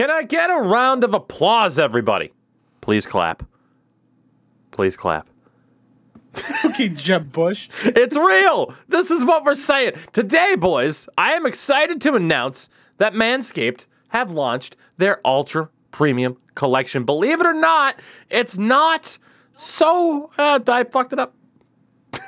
Can I get a round of applause, everybody? Please clap. Please clap. Okay, Jeb Bush. It's real. This is what we're saying. Today, boys, I am excited to announce that Manscaped have launched their Ultra Premium Collection. Believe it or not, it's not so. Uh, I fucked it up.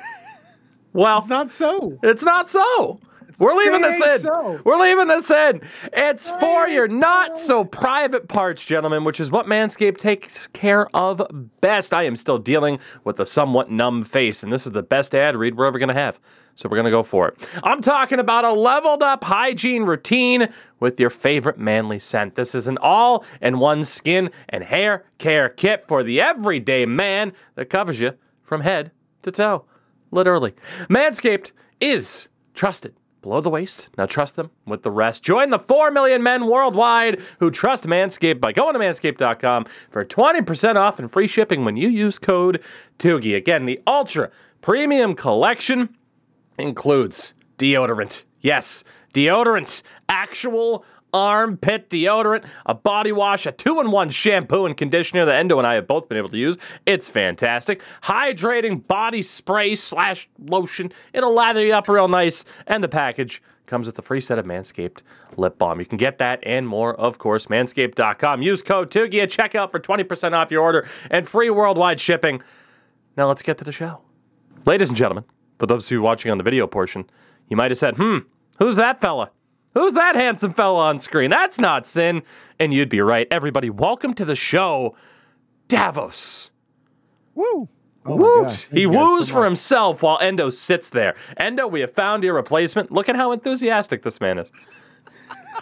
well, It's not so. It's not so. We're leaving this in. so. We're leaving this in. It's for your not so private parts, gentlemen, which is what Manscaped takes care of best. I am still dealing with a somewhat numb face, and this is the best ad read we're ever going to have. So we're going to go for it. I'm talking about a leveled up hygiene routine with your favorite manly scent. This is an all in one skin and hair care kit for the everyday man that covers you from head to toe. Literally. Manscaped is trusted below the waist. Now trust them with the rest. Join the 4 million men worldwide who trust Manscaped by going to manscaped.com for 20% off and free shipping when you use code TOOGIE. Again, the Ultra Premium Collection includes deodorant. Yes, deodorant. Actual armpit deodorant, a body wash, a two in one shampoo and conditioner that Endo and I have both been able to use. It's fantastic. Hydrating body spray slash lotion. It'll lather you up real nice. And the package comes with a free set of Manscaped lip balm. You can get that and more, of course, manscaped.com. Use code TUGI at checkout for 20% off your order and free worldwide shipping. Now let's get to the show. Ladies and gentlemen, for those of you watching on the video portion, you might have said, hmm, who's that fella? Who's that handsome fella on screen? That's not Sin. And you'd be right. Everybody, welcome to the show, Davos. Woo! Oh Woot! He Thank you guys woos so for himself while Endo sits there. Endo, we have found your replacement. Look at how enthusiastic this man is.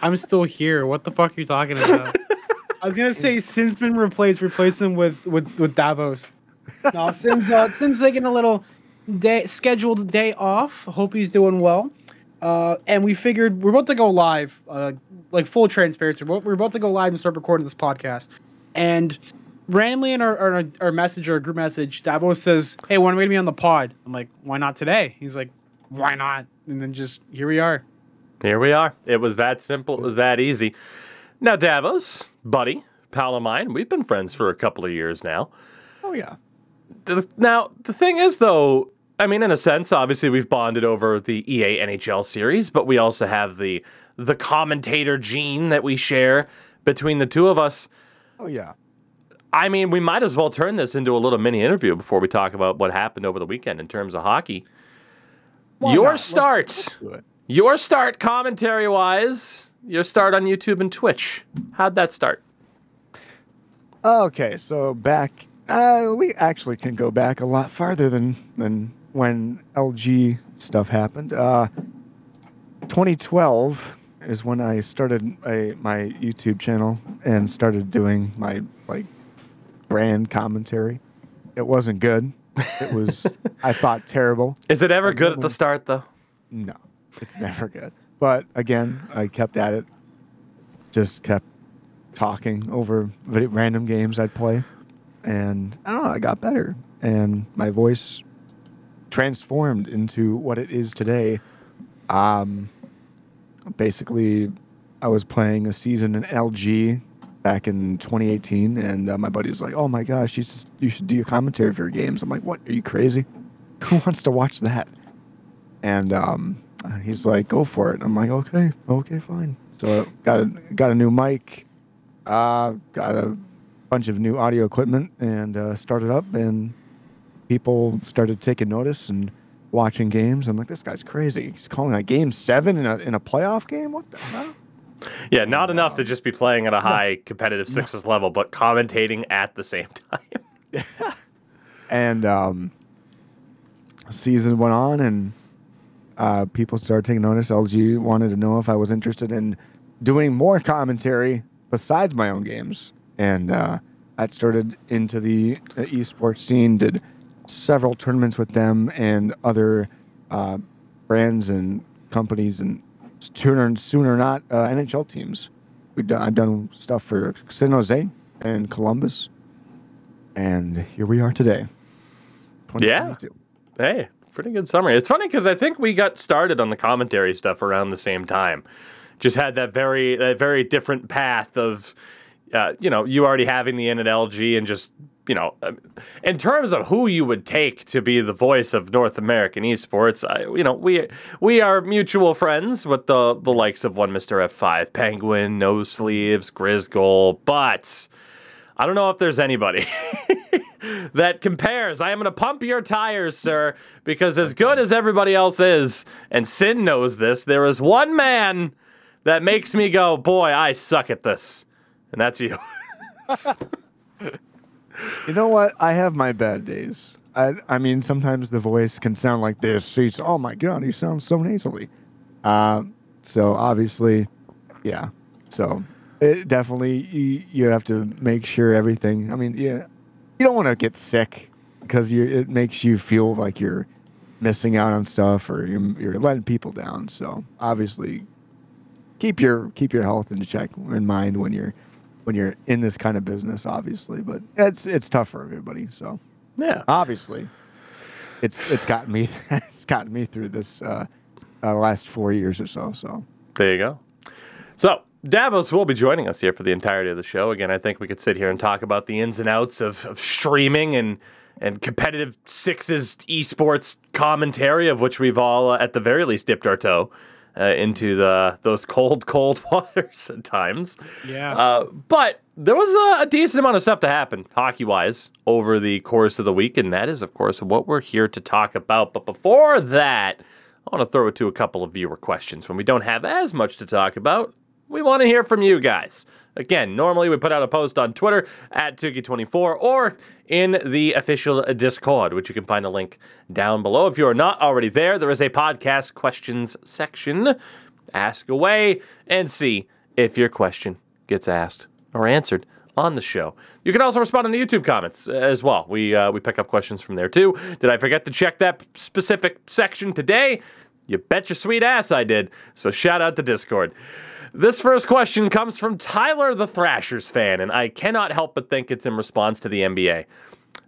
I'm still here. What the fuck are you talking about? I was gonna say Sin's been replaced, replace him with with with Davos. No, Sin's uh, Sin's taking a little day scheduled day off. Hope he's doing well. Uh, and we figured we're about to go live, uh, like full transparency. We're, about to go live and start recording this podcast. And randomly in our, our our message or group message, Davos says, "Hey, when are we gonna be on the pod?" I'm like, "Why not today?" He's like, "Why not?" And then just here we are. Here we are. It was that simple. It was that easy. Now, Davos, buddy, pal of mine, we've been friends for a couple of years now. Oh yeah. Now, the thing is, though, I mean, in a sense, obviously we've bonded over the EA NHL series, but we also have the the commentator gene that we share between the two of us. Oh yeah. I mean, we might as well turn this into a little mini interview before we talk about what happened over the weekend in terms of hockey. Why your not? Let's- start, let's your start commentary wise, your start on YouTube and Twitch. How'd that start? Okay, so back, uh, we actually can go back a lot farther than than when LG stuff happened. Uh, 2012 is when I started a, my YouTube channel and started doing my like brand commentary. It wasn't good. It was, I thought, terrible. Is it ever Like, good at the start, though? No, it's never good. But again, I kept at it. Just kept talking over vid- random games I'd play, and I don't know. I got better, and my voice transformed into what it is today. Um, basically, I was playing a season in LG back in 2018, and uh, my buddy was like, "Oh my gosh, you should, you should do your commentary for your games." I'm like, "What? Are you crazy? Who wants to watch that?" and um, he's like, "Go for it." I'm like, "Okay, okay, fine." So I got a got a new mic, uh, got a bunch of new audio equipment, and uh, started up, and people started taking notice and watching games. I'm like, "This guy's crazy. He's calling a game seven in a in a playoff game. What the hell?" Yeah, not enough to just be playing at a high competitive sixes level, but commentating at the same time. and um, season went on and uh, people started taking notice lg wanted to know if i was interested in doing more commentary besides my own games and uh, that started into the uh, esports scene did several tournaments with them and other uh, brands and companies and sooner, sooner or not uh, nhl teams We've done, i've done stuff for san jose and columbus and here we are today. Yeah. Hey, pretty good summary. It's funny because I think we got started on the commentary stuff around the same time. just had that very that very different path of, uh, you know, you already having the NLG and LG and just you know, um, in terms of who you would take to be the voice of North American esports, I, you know, we we are mutual friends with the the likes of one Mister F five, Penguin, No Sleeves, Grizgol, but I don't know if there's anybody. that compares. I am going to pump your tires, sir, because as good as everybody else is, and Sin knows this, there is one man that makes me go, boy, I suck at this. And that's you. You know what? I have my bad days. I, I mean, sometimes the voice can sound like this. He's, oh my god, he sounds so nasally. Um, so obviously, yeah. So it definitely you, you have to make sure everything. I mean, yeah, you don't want to get sick because you it makes you feel like you're missing out on stuff or you're, you're letting people down. So obviously, keep your keep your health in check in mind when you're when you're in this kind of business, obviously. But it's it's tough for everybody. So yeah. obviously, it's it's gotten me it's gotten me through this uh, uh, last four years or so. So There you go. So Davos will be joining us here for the entirety of the show. Again, I think we could sit here and talk about the ins and outs of, of streaming and and competitive sixes esports commentary, of which we've all, uh, at the very least, dipped our toe uh, into the those cold, cold waters at times. Yeah. Uh, but there was a, a decent amount of stuff to happen hockey wise over the course of the week, and that is, of course, what we're here to talk about. But before that, I want to throw it to a couple of viewer questions. When we don't have as much to talk about, we want to hear from you guys. Again, normally we put out a post on Twitter at Tuki24 or in the official Discord, which you can find a link down below. If you are not already there, there is a podcast questions section. Ask away and see if your question gets asked or answered on the show. You can also respond in the YouTube comments as well. We uh, we pick up questions from there too. Did I forget to check that specific section today? You bet your sweet ass I did. So shout out to Discord. This first question comes from Tyler the Thrashers fan, and I cannot help but think it's in response to the NBA.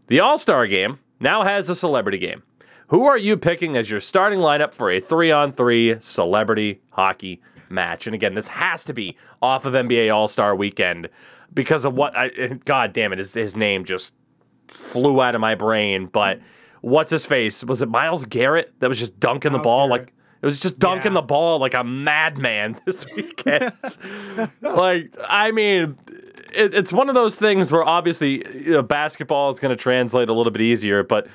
The All Star game now has a celebrity game. Who are you picking as your starting lineup for a three on three celebrity hockey match? And again, this has to be off of NBA All Star weekend because of what I, God damn it, his, his name just flew out of my brain. But what's his face? Was it Myles Garrett that was just dunking the ball Garrett. like it was just dunking Yeah. the ball like a madman this weekend. like, I mean, it, it's one of those things where obviously you know, basketball is going to translate a little bit easier, but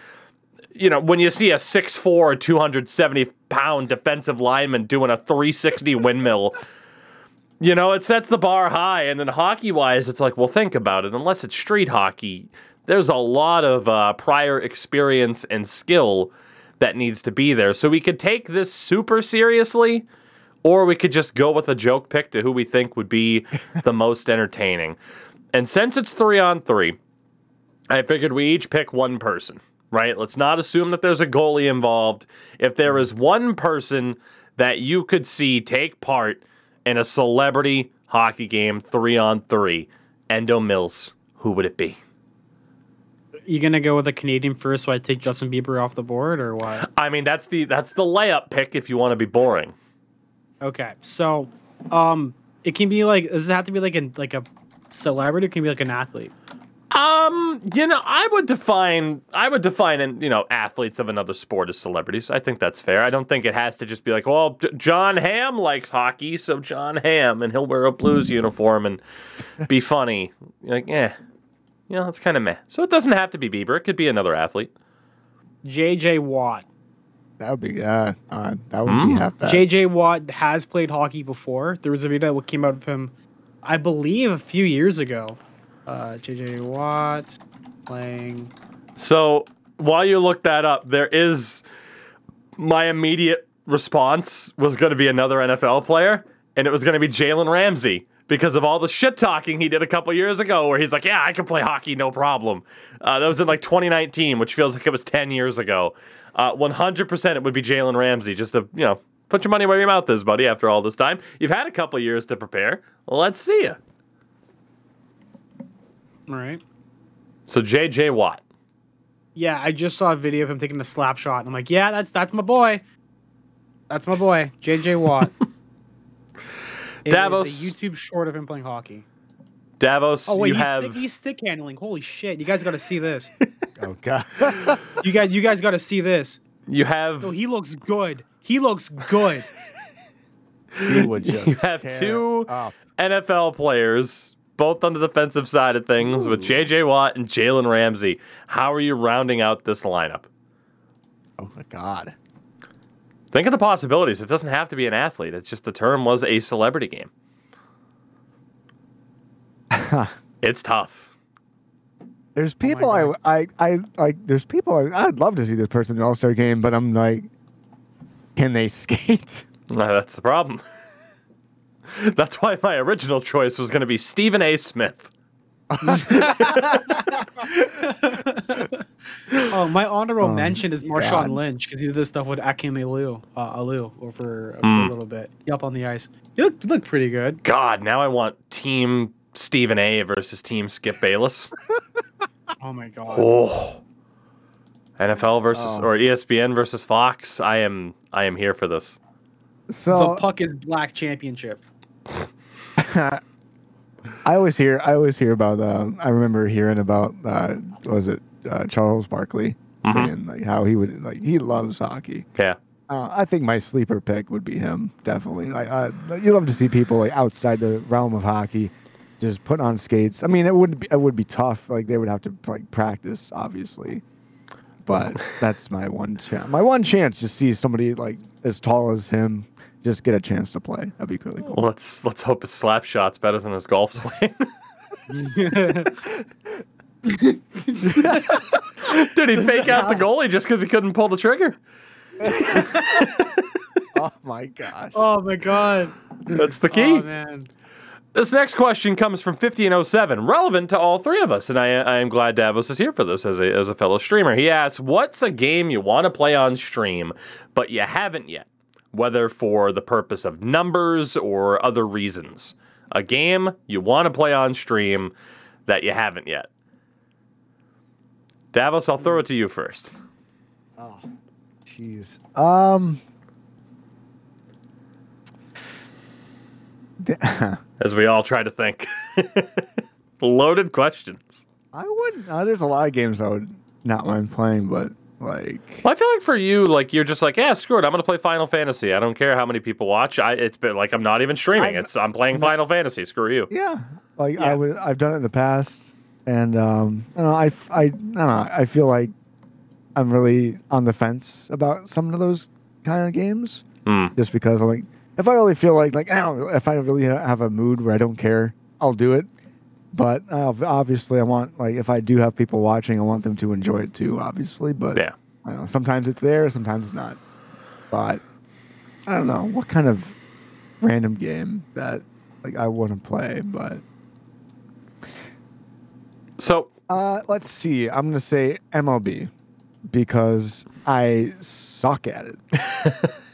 you know, when you see a 6'4", 270 pound defensive lineman doing a 360 windmill, you know, it sets the bar high. And then hockey wise, it's like, well, think about it. Unless it's street hockey, there's a lot of uh, prior experience and skill that needs to be there. So we could take this super seriously, or we could just go with a joke pick to who we think would be the most entertaining. And since it's three on three, I figured we each pick one person, right? Let's not assume that there's a goalie involved. If there is one person that you could see take part in a celebrity hockey game three on three, Endo Mills, who would it be? You gonna go with a Canadian first, so I take Justin Bieber off the board, or what? I mean, that's the that's the layup pick if you want to be boring. Okay, so, um, it can be like, does it have to be like a like a celebrity? Or can it be like an athlete? Um, you know, I would define I would define and you know athletes of another sport as celebrities. I think that's fair. I don't think it has to just be like, well, J- Jon Hamm likes hockey, so Jon Hamm, and he'll wear a Blues uniform and be funny. You're like, yeah, you know, it's kind of meh. So it doesn't have to be Bieber. It could be another athlete. J.J. Watt. that would be uh, uh that would be half bad. J.J. Watt has played hockey before. There was a video that came out of him, I believe, a few years ago. Uh, J.J. Watt playing. So while you look that up, there is my immediate response was going to be another NFL player, and it was going to be Jalen Ramsey because of all the shit talking he did a couple years ago, where he's like, "Yeah, I can play hockey, no problem." Uh, that was in like 2019, which feels like it was 10 years ago. Uh, 100% it would be Jalen Ramsey. Just to you know, put your money where your mouth is, buddy. After all this time, you've had a couple years to prepare. Let's see you. All right. So JJ Watt. Yeah, I just saw a video of him taking a slap shot. And I'm like, yeah, that's that's my boy. That's my boy, J.J. Watt. It is Davos. a YouTube short of him playing hockey. Davos, Oh wait, you he's, have stick, he's stick handling. Holy shit! You guys got to see this. Oh god. You guys, you guys got to see this. you have Oh, he looks good. He looks good. he would just you have tear two up. NFL players, both on the defensive side of things, with J.J. Watt and Jalen Ramsey. How are you rounding out this lineup? Oh my god. Think of the possibilities. It doesn't have to be an athlete. It's just the term was a celebrity game. it's tough. There's people I, I I like. There's people I, I'd love to see this person in the All Star game, but I'm like, can they skate? Uh, That's the problem. That's why my original choice was going to be Stephen A. Smith. Oh, my honorable Oh, mention is Marshawn God. Lynch because he did this stuff with Akim Aliu, uh, Aliu over, over Hmm. a little bit. He up on the ice. He looked, he looked pretty good. God, now I want Team Stephen A. versus Team Skip Bayless. Oh my god. Oh. NFL versus Oh. or ESPN versus Fox. I am I am here for this. So the puck is black championship. I always hear I always hear about um, I remember hearing about uh, was it uh, Charles Barkley Mhm. saying like how he would like he loves hockey. Yeah. Uh, I think my sleeper pick would be him definitely. Like uh, you love to see people like outside the realm of hockey just put on skates. I mean it would be it would be tough. Like they would have to like practice obviously. But that's my one chance. My one chance to see somebody like as tall as him just get a chance to play. That'd be really cool. Well, let's let's hope his slap shot's better than his golf swing. Did he fake out the goalie just because he couldn't pull the trigger? oh my gosh. oh my god. That's the key. Oh man. This next question comes from 50 and 07, relevant to all three of us, and I, I am glad Davos is here for this as a, as a fellow streamer. He asks, What's a game you want to play on stream, but you haven't yet? Whether for the purpose of numbers or other reasons. A game you want to play on stream that you haven't yet. Davos, I'll throw it to you first. Oh, jeez. Um. As we all try to think. Loaded questions. I wouldn't. Uh, there's a lot of games I would not mind playing, but like, Well, I feel like for you, like you're just like, yeah, screw it. I'm gonna play Final Fantasy. I don't care how many people watch. I it's been like I'm not even streaming. I've- it's I'm playing Final Fantasy. Screw you. yeah, like Yeah. I would. I've done it in the past, and um, I don't know. I, I, I don't know. I feel like I'm really on the fence about some of those kind of games, Hmm. just because I'm like, if I really feel like, like I don't, if I really have a mood where I don't care, I'll do it. But uh, obviously, I want like if I do have people watching, I want them to enjoy it too. Obviously, but Yeah. I don't know. Sometimes it's there, sometimes it's not. But I don't know what kind of random game that like I want to play. But So uh, let's see. I'm gonna say MLB because I suck at it,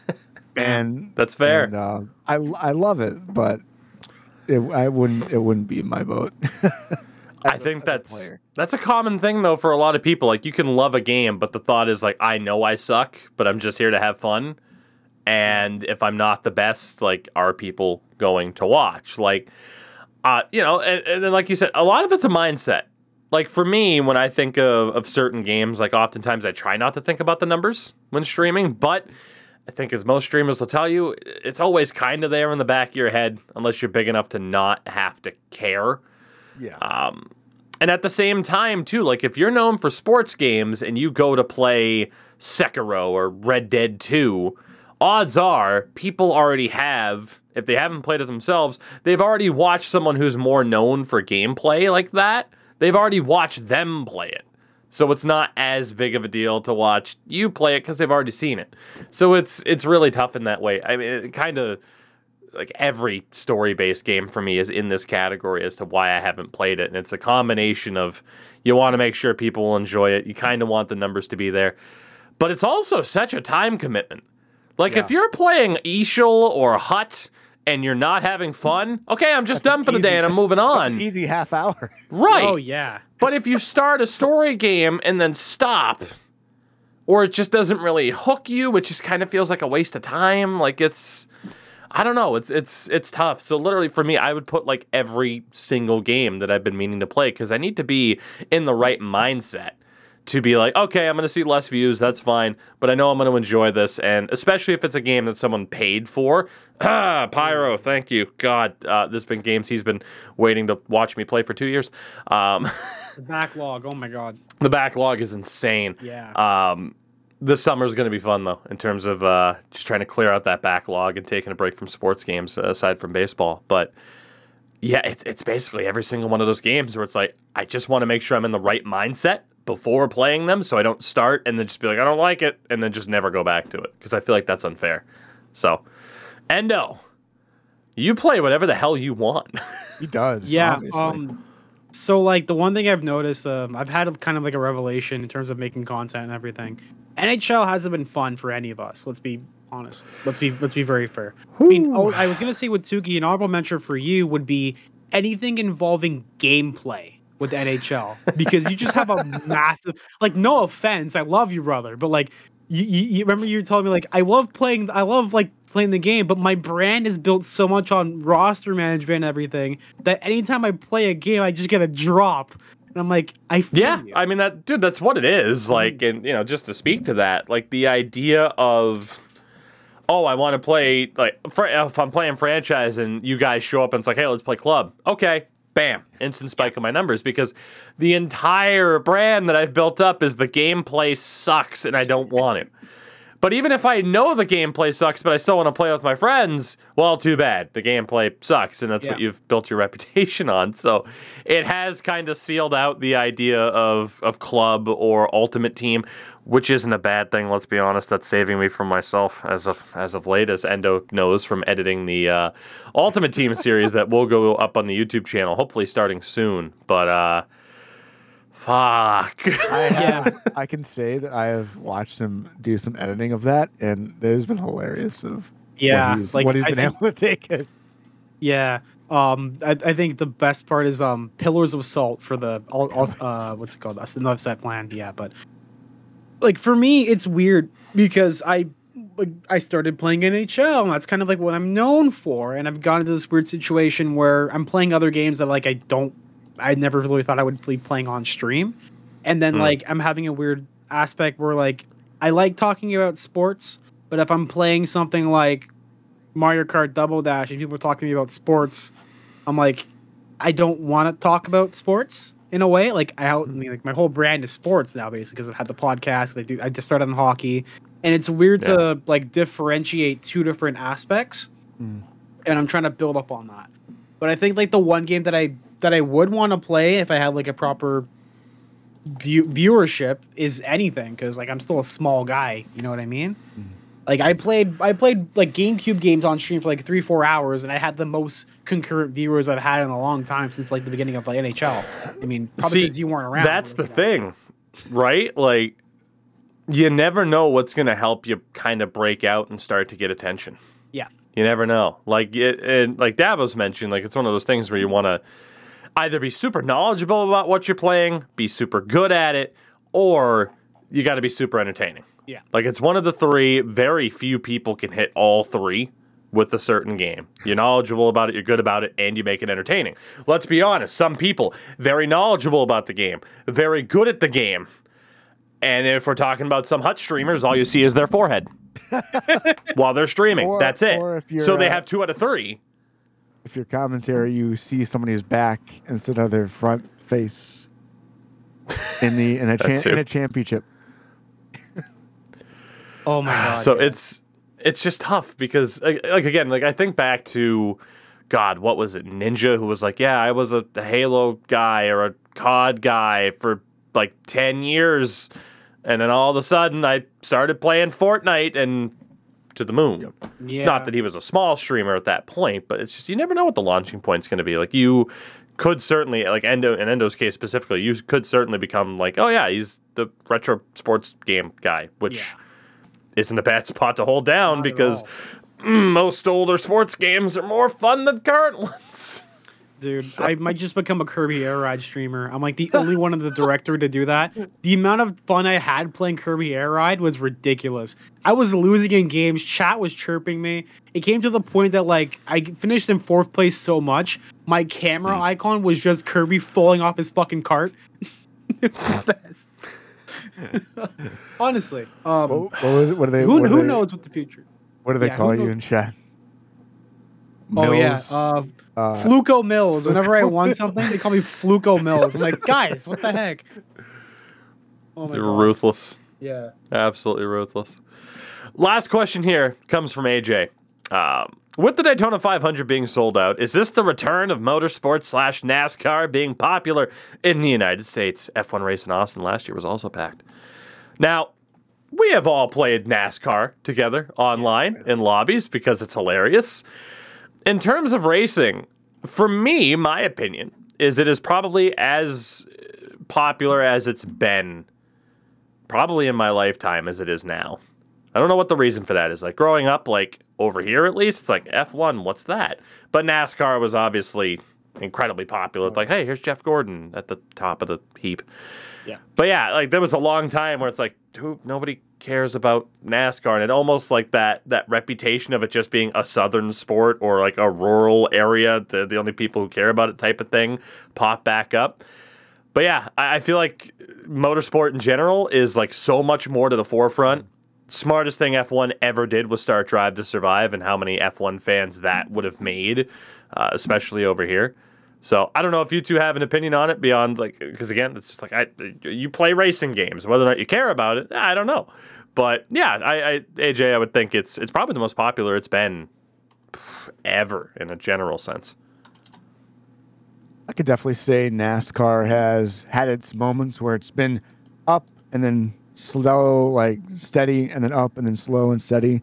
and that's fair. And, uh, I I love it, but it I wouldn't it wouldn't be my vote. I think a that's player. that's a common thing though for a lot of people. Like you can love a game, but the thought is like, I know I suck, but I'm just here to have fun. And if I'm not the best, like, are people going to watch? Like, uh, you know, and, and then like you said, a lot of it's a mindset. Like for me, when I think of, of certain games, like oftentimes I try not to think about the numbers when streaming, but I think as most streamers will tell you, it's always kind of there in the back of your head, unless you're big enough to not have to care. yeah. Um, and at the same time, too, like if you're known for sports games and you go to play Sekiro or Red Dead 2, odds are people already have, if they haven't played it themselves, they've already watched someone who's more known for gameplay like that. They've already watched them play it. So it's not as big of a deal to watch you play it because they've already seen it. So it's it's really tough in that way. I mean, it kind of like every story based game for me is in this category as to why I haven't played it. And it's a combination of you want to make sure people will enjoy it, you kind of want the numbers to be there, but it's also such a time commitment. Like if you're playing EASHL or Hut and you're not having fun, okay, I'm just done for the day and I'm moving on. Easy half hour. Right. Oh yeah. But if you start a story game and then stop, or it just doesn't really hook you, it just kind of feels like a waste of time. Like it's, I don't know. It's it's it's tough. So literally for me, I would put like every single game that I've been meaning to play because I need to be in the right mindset to be like, okay, I'm going to see less views. That's fine, but I know I'm going to enjoy this, and especially if it's a game that someone paid for. Ah, Pyro, thank you. God, uh, there's been games he's been waiting to watch me play for two years. Um, The backlog. Oh my god. the backlog is insane. Yeah. Um, this summer's going to be fun though, in terms of uh, just trying to clear out that backlog and taking a break from sports games uh, aside from baseball. But yeah, it's it's basically every single one of those games where it's like I just want to make sure I'm in the right mindset before playing them, so I don't start and then just be like I don't like it, and then just never go back to it because I feel like that's unfair. So, Endo, you play whatever the hell you want. He does. Yeah. Um. So like the one thing I've noticed, um, I've had kind of like a revelation in terms of making content and everything. NHL hasn't been fun for any of us. Let's be honest. Let's be let's be very fair. I mean, oh, I was gonna say with Tuki, an honorable mention for you would be anything involving gameplay with NHL because you just have a massive. Like, no offense, I love you, brother, but like, you, you, you remember you were telling me like I love playing. I love like playing the game, but my brand is built so much on roster management and everything that anytime I play a game, I just get a drop. And I'm like, I Yeah, you. I mean that, dude. That's what it is. Mm. Like, and you know, just to speak to that, like the idea of, oh, I want to play like if I'm playing franchise and you guys show up and it's like, hey, let's play club. Okay, bam, instant spike in my numbers because the entire brand that I've built up is the gameplay sucks and I don't want it. But even if I know the gameplay sucks, but I still want to play with my friends, well, too bad. The gameplay sucks, and that's what you've built your reputation on. So it has kind of sealed out the idea of, of club or ultimate team, which isn't a bad thing. Let's be honest. That's saving me from myself as of as of late, as Endo knows from editing the uh, Ultimate Team series that will go up on the YouTube channel, hopefully starting soon. But uh, fuck. I have, I can say that I have watched him do some editing of that, and it has been hilarious of yeah, what he's, like what he's been think- able to take it. Yeah. Um, I, I think the best part is um Pillars of Salt for the all, all uh what's it called? That's another set plan. Yeah, but like for me, it's weird because I like I started playing NHL and that's kind of like what I'm known for, and I've gotten into this weird situation where I'm playing other games that like I don't, I never really thought I would be playing on stream, and then Hmm. like I'm having a weird aspect where like I like talking about sports, but if I'm playing something like Mario Kart Double Dash and people are talking to me about sports, I'm like, I don't want to talk about sports in a way. Like I, I mean, like my whole brand is sports now, basically, because I've had the podcast. I do, I just started on hockey, and it's weird to like differentiate two different aspects, and I'm trying to build up on that. But I think like the one game that I that I would want to play if I had like a proper view, viewership is anything because like I'm still a small guy. You know what I mean? Mm-hmm. Like I played, I played like GameCube games on stream for like three, four hours, and I had the most concurrent viewers I've had in a long time since like the beginning of like NHL. I mean, probably See, you weren't around. That's the know. thing, right? Like, you never know what's going to help you kind of break out and start to get attention. Yeah, You never know. Like it, and like Davos mentioned, like it's one of those things where you want to either be super knowledgeable about what you're playing, be super good at it, or you got to be super entertaining. yeah, Like it's one of the three. Very few people can hit all three with a certain game. You're knowledgeable about it, you're good about it, and you make it entertaining. Let's be honest, some people very knowledgeable about the game, very good at the game. And if we're talking about some hut streamers, all you see is their forehead while they're streaming. Or- That's it. or if you're, so they uh, have two out of three. If your commentary, you see somebody's back instead of their front face in the in a, cha- in a championship. Oh my god. so yeah. it's it's just tough because like like, again like i think back to god what was it ninja who was like yeah i was a, a halo guy or a cod guy for like 10 years and then all of a sudden i started playing fortnite and to the moon yeah. not that he was a small streamer at that point but it's just you never know what the launching point's going to be like you could certainly like endo in endo's case specifically you could certainly become like oh yeah he's the retro sports game guy which Yeah. isn't a bad spot to hold down Not because most older sports games are more fun than current ones. Dude, I might just become a Kirby Air Ride streamer. I'm like the only one in the directory to do that. The amount of fun I had playing Kirby Air Ride was ridiculous. I was losing in games. Chat was chirping me. It came to the point that like I finished in fourth place so much, my camera icon was just Kirby falling off his fucking cart. it was the best. Honestly, um, What, what was it? What do they? who what do who they- knows what the future? What do they yeah, call you in chat? Oh yeah, uh, uh, Fluco Mills. Whenever I want something, they call me Fluco Mills. I'm like, guys, what the heck? Oh my They're god. ruthless. Yeah. Absolutely ruthless. Last question here comes from AJ. Um, with the Daytona 500 being sold out, is this the return of motorsports slash NASCAR being popular in the United States? F1 race in Austin last year was also packed. Now, we have all played NASCAR together online in lobbies because it's hilarious. In terms of racing, for me, my opinion is it is probably as popular as it's been probably in my lifetime as it is now. I don't know what the reason for that is. Like growing up, like over here at least, it's like F1, what's that? But NASCAR was obviously incredibly popular. It's like, hey, here's Jeff Gordon at the top of the heap. Yeah. But yeah, like there was a long time where it's like, who nobody cares about NASCAR, and it almost like that that reputation of it just being a southern sport or like a rural area, the the only people who care about it type of thing, pop back up. But yeah, I, I feel like motorsport in general is like so much more to the forefront. Smartest thing F1 ever did was start Drive to Survive, and how many F1 fans that would have made, uh, especially over here. So I don't know if you two have an opinion on it beyond like because again, it's just like I you play racing games, whether or not you care about it, I don't know. But yeah, I, I AJ, I would think it's it's probably the most popular it's been ever in a general sense. I could definitely say NASCAR has had its moments where it's been up and then slow, like steady, and then up and then slow and steady.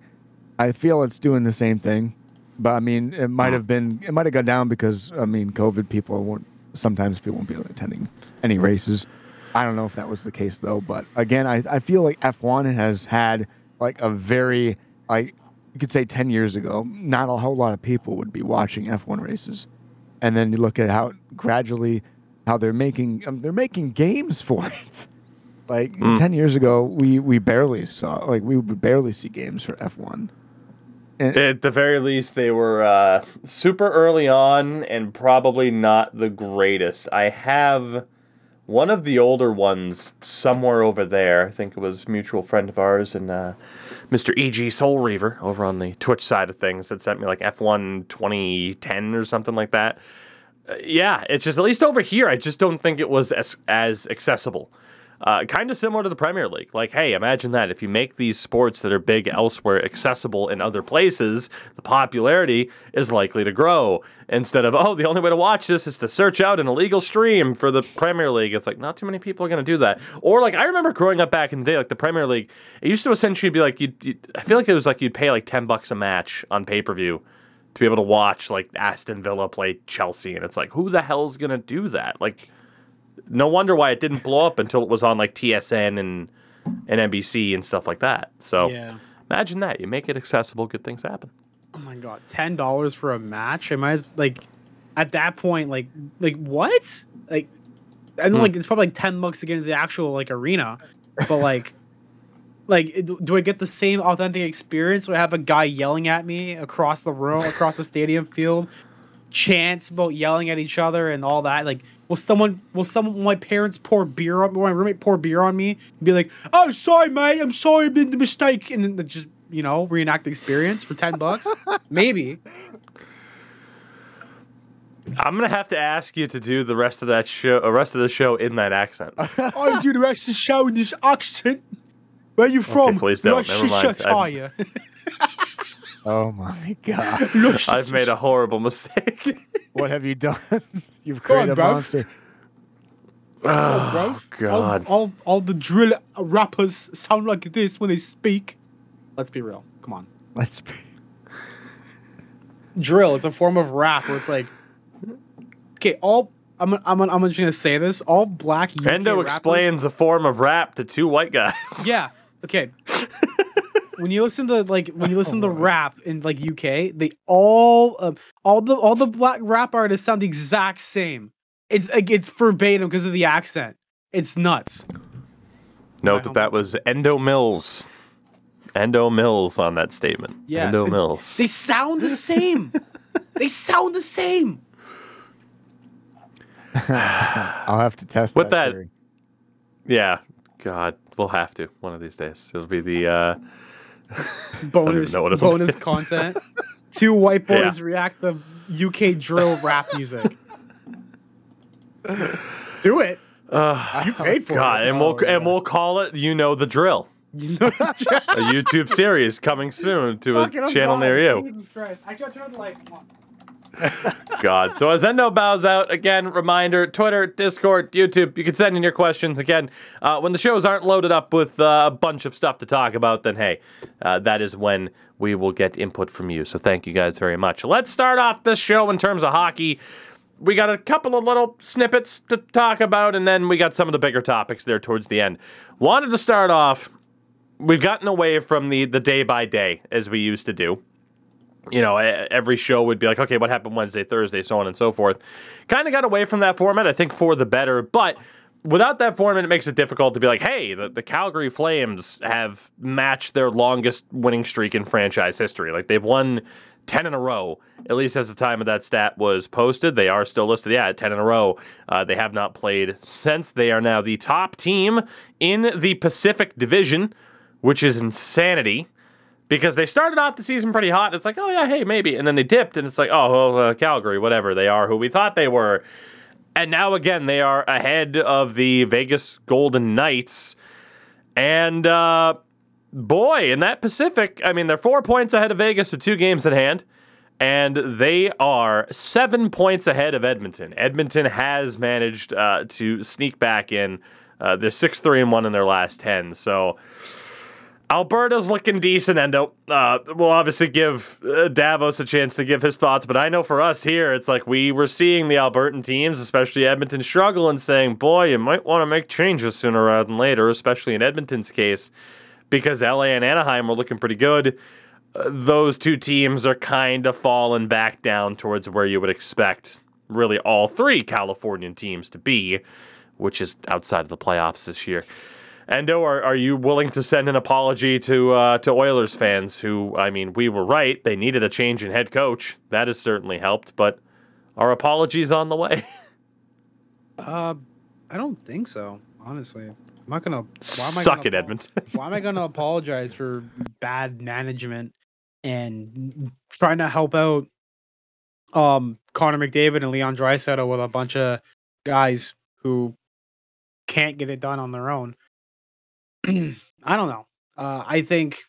I feel it's doing the same thing, but I mean, it might have been, it might have gone down because I mean, COVID. People won't sometimes people won't be attending any races. I don't know if that was the case though, but again, I, I feel like F1 has had like a very like you could say 10 years ago, not a whole lot of people would be watching F1 races and then you look at how gradually how they're making um, they're making games for it. Like Mm. ten years ago, we we barely saw like we would barely see games for F one. And At the very least, they were uh, super early on and probably not the greatest. I have one of the older ones somewhere over there. I think it was mutual friend of ours and uh, Mr. E.G. Soul Reaver over on the Twitch side of things that sent me like F1 2010 or something like that. Uh, yeah, it's just at least over here, I just don't think it was as, as accessible. Uh, kind of similar to the Premier League. Like, hey, imagine that. If you make these sports that are big elsewhere accessible in other places, the popularity is likely to grow. Instead of, oh, the only way to watch this is to search out an illegal stream for the Premier League. It's like, not too many people are going to do that. Or, like, I remember growing up back in the day, like the Premier League, it used to essentially be like, you'd, you'd, I feel like it was like you'd pay like 10 bucks a match on pay per view to be able to watch like Aston Villa play Chelsea. And it's like, who the hell's going to do that? Like, no wonder why it didn't blow up until it was on like TSN and and NBC and stuff like that. So Yeah. imagine that you make it accessible, good things happen. Oh my god, ten dollars for a match? Am I as like at that point, like like what? Like and Hmm. like it's probably like ten bucks to get into the actual like arena, but like like do I get the same authentic experience? Do I have a guy yelling at me across the room, across the stadium field, chants about yelling at each other and all that? Like will someone will some will my parents pour beer on will my roommate pour beer on me and be like, Oh sorry mate, I'm sorry I made the mistake and then just you know, reenact the experience for ten bucks? Maybe. I'm gonna have to ask you to do the rest of that show, the rest of the show in that accent. I do the rest of the show in this accent. Where are you from? Okay, please don't. Never mind. Leicestershire. Oh, oh my god, I've made a horrible mistake. what have you done? You've Go on, created a bruv. monster. oh God. All, all, all the drill rappers sound like this when they speak. Let's be real. Come on. Let's be. Drill. It's a form of rap where it's like, okay, all. I'm, I'm, I'm just gonna say this. All black UK Endo rappers- explains a form of rap to two white guys. Yeah. Okay. When you listen to like when you listen to rap in like UK, they all um, all the all the black rap artists sound the exact same. It's like it's verbatim because of the accent. It's nuts. Note that that was Endo Mills. Endo Mills on that statement. Yes, Endo Mills. They sound the same. they sound the same. I'll have to test With that. that- yeah. God, we'll have to one of these days. It'll be the uh, Bonus know what it'll bonus content. Two white boys Yeah. react to UK drill rap music. Do it. Uh, you paid for God, it. and we'll Oh, and we'll call it. You know the drill. You know the drill. A YouTube series coming soon to a Fucking, I'm channel gone. near you. Jesus Christ. I gotta turn the light. Come on. God. So as Endo bows out, again, reminder Twitter, Discord, YouTube, you can send in your questions. Again, uh, when the shows aren't loaded up with uh, a bunch of stuff to talk about, then hey, uh, that is when we will get input from you. So thank you guys very much. Let's start off this show in terms of hockey. We got a couple of little snippets to talk about, and then we got some of the bigger topics there towards the end. Wanted to start off. We've gotten away from the the day by day as we used to do you know, every show would be like, okay, what happened Wednesday, Thursday, so on and so forth. Kind of got away from that format, I think, for the better. But without that format, it makes it difficult to be like, hey, the, the Calgary Flames have matched their longest winning streak in franchise history. Like, they've won 10 in a row, at least as the time of that stat was posted. They are still listed, yeah, at 10 in a row. Uh, they have not played since. They are now the top team in the Pacific Division, which is insanity because they started off the season pretty hot. It's like, oh yeah, hey, maybe, and then they dipped, and it's like, oh, well, uh, Calgary, whatever, they are who we thought they were, and now again they are ahead of the Vegas Golden Knights, and uh, boy, in that Pacific, I mean, they're four points ahead of Vegas with two games at hand. And they are seven points ahead of Edmonton. Edmonton has managed uh, to sneak back in. Uh, they're six three and one in their last ten. So Alberta's looking decent, Endo. Uh, we'll obviously give uh, Davos a chance to give his thoughts, but I know for us here, it's like we were seeing the Albertan teams, especially Edmonton, struggle and saying, boy, you might want to make changes sooner rather than later, especially in Edmonton's case, because LA and Anaheim were looking pretty good. Uh, those two teams are kind of falling back down towards where you would expect really all three Californian teams to be, which is outside of the playoffs this year. Endo, are, are you willing to send an apology to uh, to Oilers fans who, I mean, we were right. They needed a change in head coach. That has certainly helped, but our apologies on the way. Uh, I don't think so. Honestly, I'm not gonna. Why am I Suck gonna it, Edmonton. Why am I gonna apologize for bad management and trying to help out um Connor McDavid and Leon Draisaitl with a bunch of guys who can't get it done on their own? I don't know. Uh, I think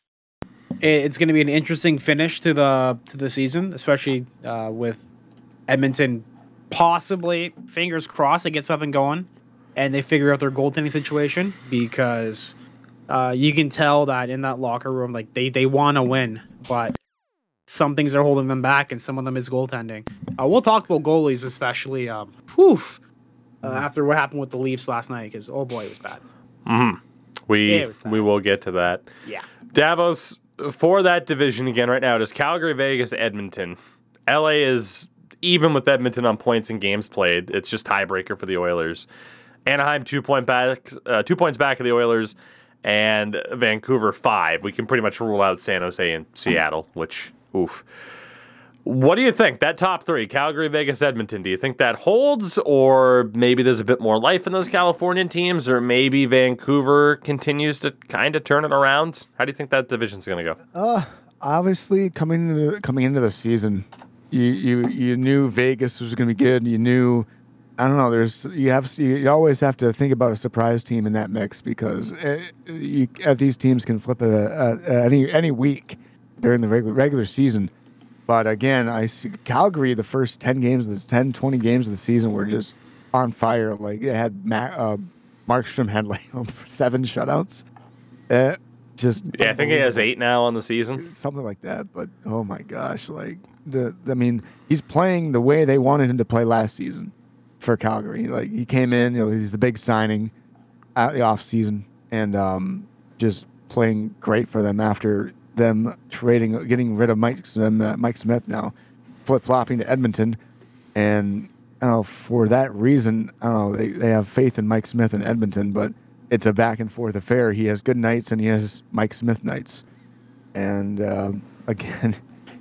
it's going to be an interesting finish to the to the season, especially uh, with Edmonton possibly fingers crossed they get something going and they figure out their goaltending situation because uh, you can tell that in that locker room like they they want to win but some things are holding them back and some of them is goaltending. Uh, we'll talk about goalies especially um whew, uh, after what happened with the leafs last night because oh boy it was bad We Yeah, with that. we will get to that. yeah Davos for that division again right now. It is Calgary, Vegas, Edmonton. LA is even with Edmonton on points and games played. It's just tiebreaker for the Oilers. Anaheim two point back, uh, two points back of the Oilers, and Vancouver five. We can pretty much rule out San Jose and Seattle, which oof. What do you think? That top three, Calgary, Vegas, Edmonton, do you think that holds? Or maybe there's a bit more life in those Californian teams? Or maybe Vancouver continues to kind of turn it around? How do you think that division's going to go? Uh, obviously coming into coming into the season, you you you knew Vegas was going to be good. You knew, I don't know. There's you have you always have to think about a surprise team in that mix because uh you, uh, these teams can flip a, a, a- any any week during the regular regular season. But again, I see Calgary the first 10 games of the 10 20 games of the season were just on fire. Like it had Ma- uh, Markstrom had like seven shutouts. Uh, just Yeah, I think he has eight now on the season. something like that. But oh my gosh, like the I mean, he's playing the way they wanted him to play last season for Calgary. Like he came in, you know, he's the big signing at the off season, and um, just playing great for them after them trading, getting rid of Mike Smith, uh, Mike Smith now, flip flopping to Edmonton, and I don't know for that reason. I don't know they, they have faith in Mike Smith in Edmonton, but it's a back and forth affair. He has good nights and he has Mike Smith nights, and um, again,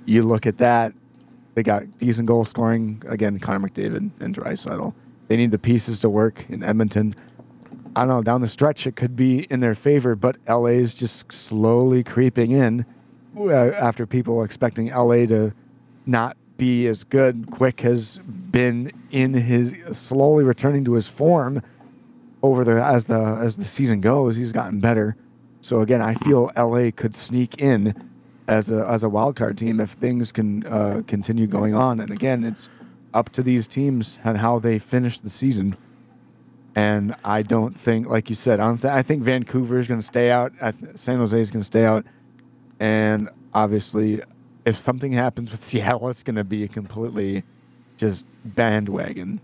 you look at that. They got decent goal scoring again. Connor McDavid and Draisaitl. They need the pieces to work in Edmonton. I don't know. Down the stretch, it could be in their favor, but LA is just slowly creeping in. Uh, after people expecting LA to not be as good, Quick has been in his slowly returning to his form over the as the as the season goes. He's gotten better. So again, I feel LA could sneak in as a as a wild card team if things can uh, continue going on. And again, it's up to these teams and how they finish the season. And I don't think, like you said, I don't. Th- I think Vancouver is going to stay out. I th- San Jose is going to stay out. And obviously, if something happens with Seattle, it's going to be a completely just bandwagon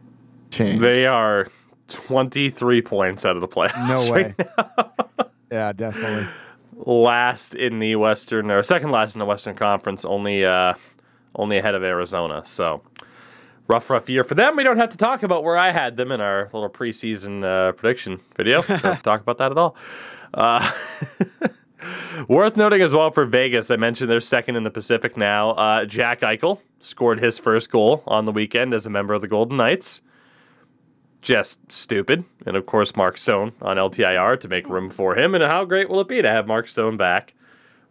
change. They are 23 points out of the playoffs. no right way. yeah, definitely. last in the Western or second last in the Western Conference, only uh, only ahead of Arizona. So rough, rough year for them. We don't have to talk about where I had them in our little preseason uh, prediction video. don't talk about that at all. Uh, worth noting as well for Vegas, I mentioned they're second in the Pacific now. Uh, Jack Eichel scored his first goal on the weekend as a member of the Golden Knights just stupid. And of course, Mark Stone on LTIR to make room for him. And how great will it be to have Mark Stone back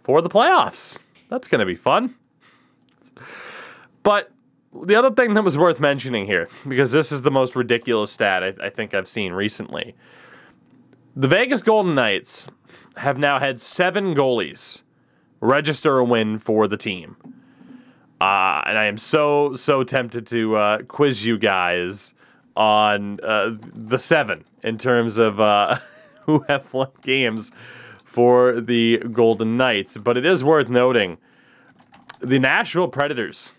for the playoffs? That's going to be fun. But the other thing that was worth mentioning here, because this is the most ridiculous stat I, I think I've seen recently the Vegas Golden Knights have now had seven goalies register a win for the team. Uh, and I am so, so tempted to uh, quiz you guys on uh, the seven in terms of uh, who have won games for the Golden Knights. But it is worth noting the Nashville Predators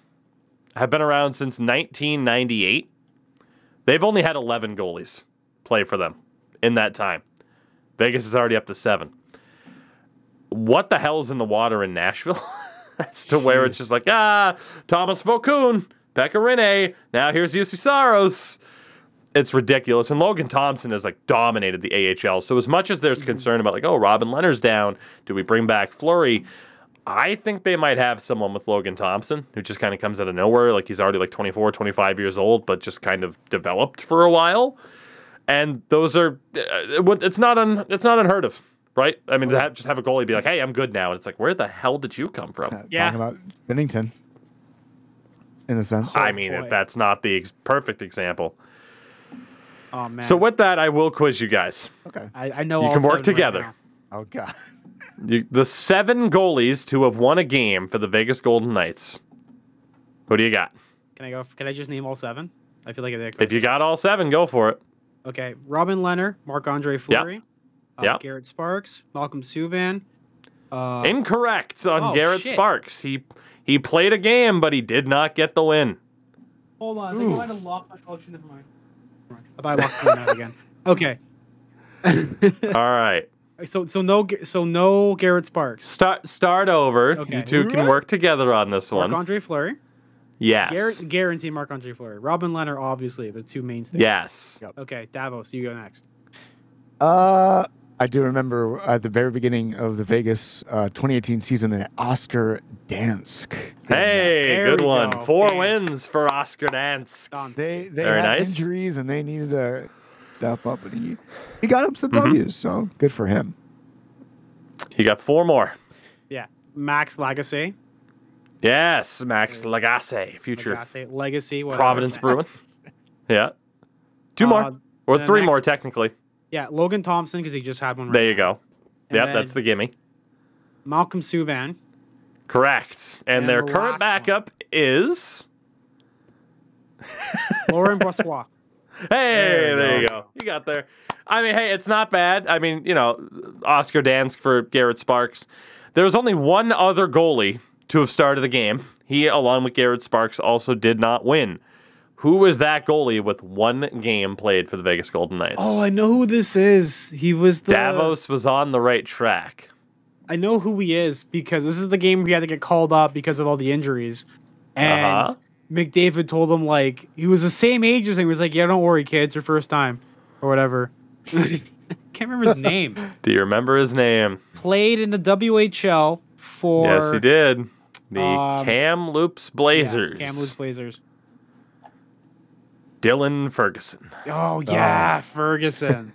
have been around since 1998. They've only had 11 goalies play for them in that time. Vegas is already up to seven. What the hell's in the water in Nashville? As to where it's just like, ah, Thomas Vokoun, Pekka Rinne, now here's Juuse Saros it's ridiculous. And Logan Thompson has like dominated the AHL. So as much as there's concern about like, oh, Robin Lehner's down, do we bring back Fleury? I think they might have someone with Logan Thompson who just kind of comes out of nowhere. Like he's already like 24, 25 years old, but just kind of developed for a while. And those are, uh, it's not un, it's not unheard of, right? I mean, to have, just have a goalie be like, hey, I'm good now. And it's like, where the hell did you come from? Yeah. Talking about Binnington, in a sense. I mean, boy. that's not the ex- perfect example. Oh man. So with that, I will quiz you guys. okay. I, I know You all can work seven right together. now. Oh God. You, the seven goalies to have won a game for the Vegas Golden Knights. Who do you got? Can I go? Can I just name all seven? I feel like I If you got all seven, go for it. Okay, Robin Lehner, Marc Andre Fleury, uh, Yep. Garrett Sparks, Malcolm Subban. Uh, Incorrect on oh, Garrett shit. Sparks. He he played a game, but he did not get the win. hold on, I think I might have locked my. Shit, never mind. I thought I locked one out again. Okay. all right, So so no so no Garrett Sparks. start start over. Okay. You two can work together on this Marc one. Andre Fleury. Yes. Garrett, guarantee Marc Andre Fleury. Robin Lehner, obviously, the two mainstays. Yes. Yep. Okay, Davos, you go next. Uh, I do remember at the very beginning of the Vegas uh, 2018 season that Oscar Dansk. Hey, There good one. go. Four Dansk. wins for Oscar Dansk. Done. They they Very had nice. injuries and they needed to step up, and he he got up some Mm-hmm. W's. So good for him. He got four more. Yeah. Max Lagacé. Yes, Max Lagasse, future Lagacé, Legacy. Providence Bruin. Yeah. Two Uh, more. Or three next- more, technically. Yeah, Logan Thompson, because he just had one right There you now. go. And Yep, that's the gimme. Malcolm Subban. Correct. And, And their the current last backup is. Laurent Brossoit. Hey, There there, you go. You got there. I mean, hey, it's not bad. I mean, you know, Oscar Dansk for Garrett Sparks. There was only one other goalie to have started the game. He, along with Garrett Sparks, also did not win. Who was that goalie with one game played for the Vegas Golden Knights? Oh, I know who this is. He was the Davos was on the right track. I know who he is because this is the game he had to get called up because of all the injuries, and Uh-huh. McDavid told him like he was the same age as him. He was like, "Yeah, don't worry, kids, it's your first time, or whatever." Can't remember his name. Do you remember his name? Played in the WHL for yes, he did. The Um, Kamloops Yeah, Blazers. Kamloops Blazers. Dylan Ferguson. Oh yeah, Ferguson.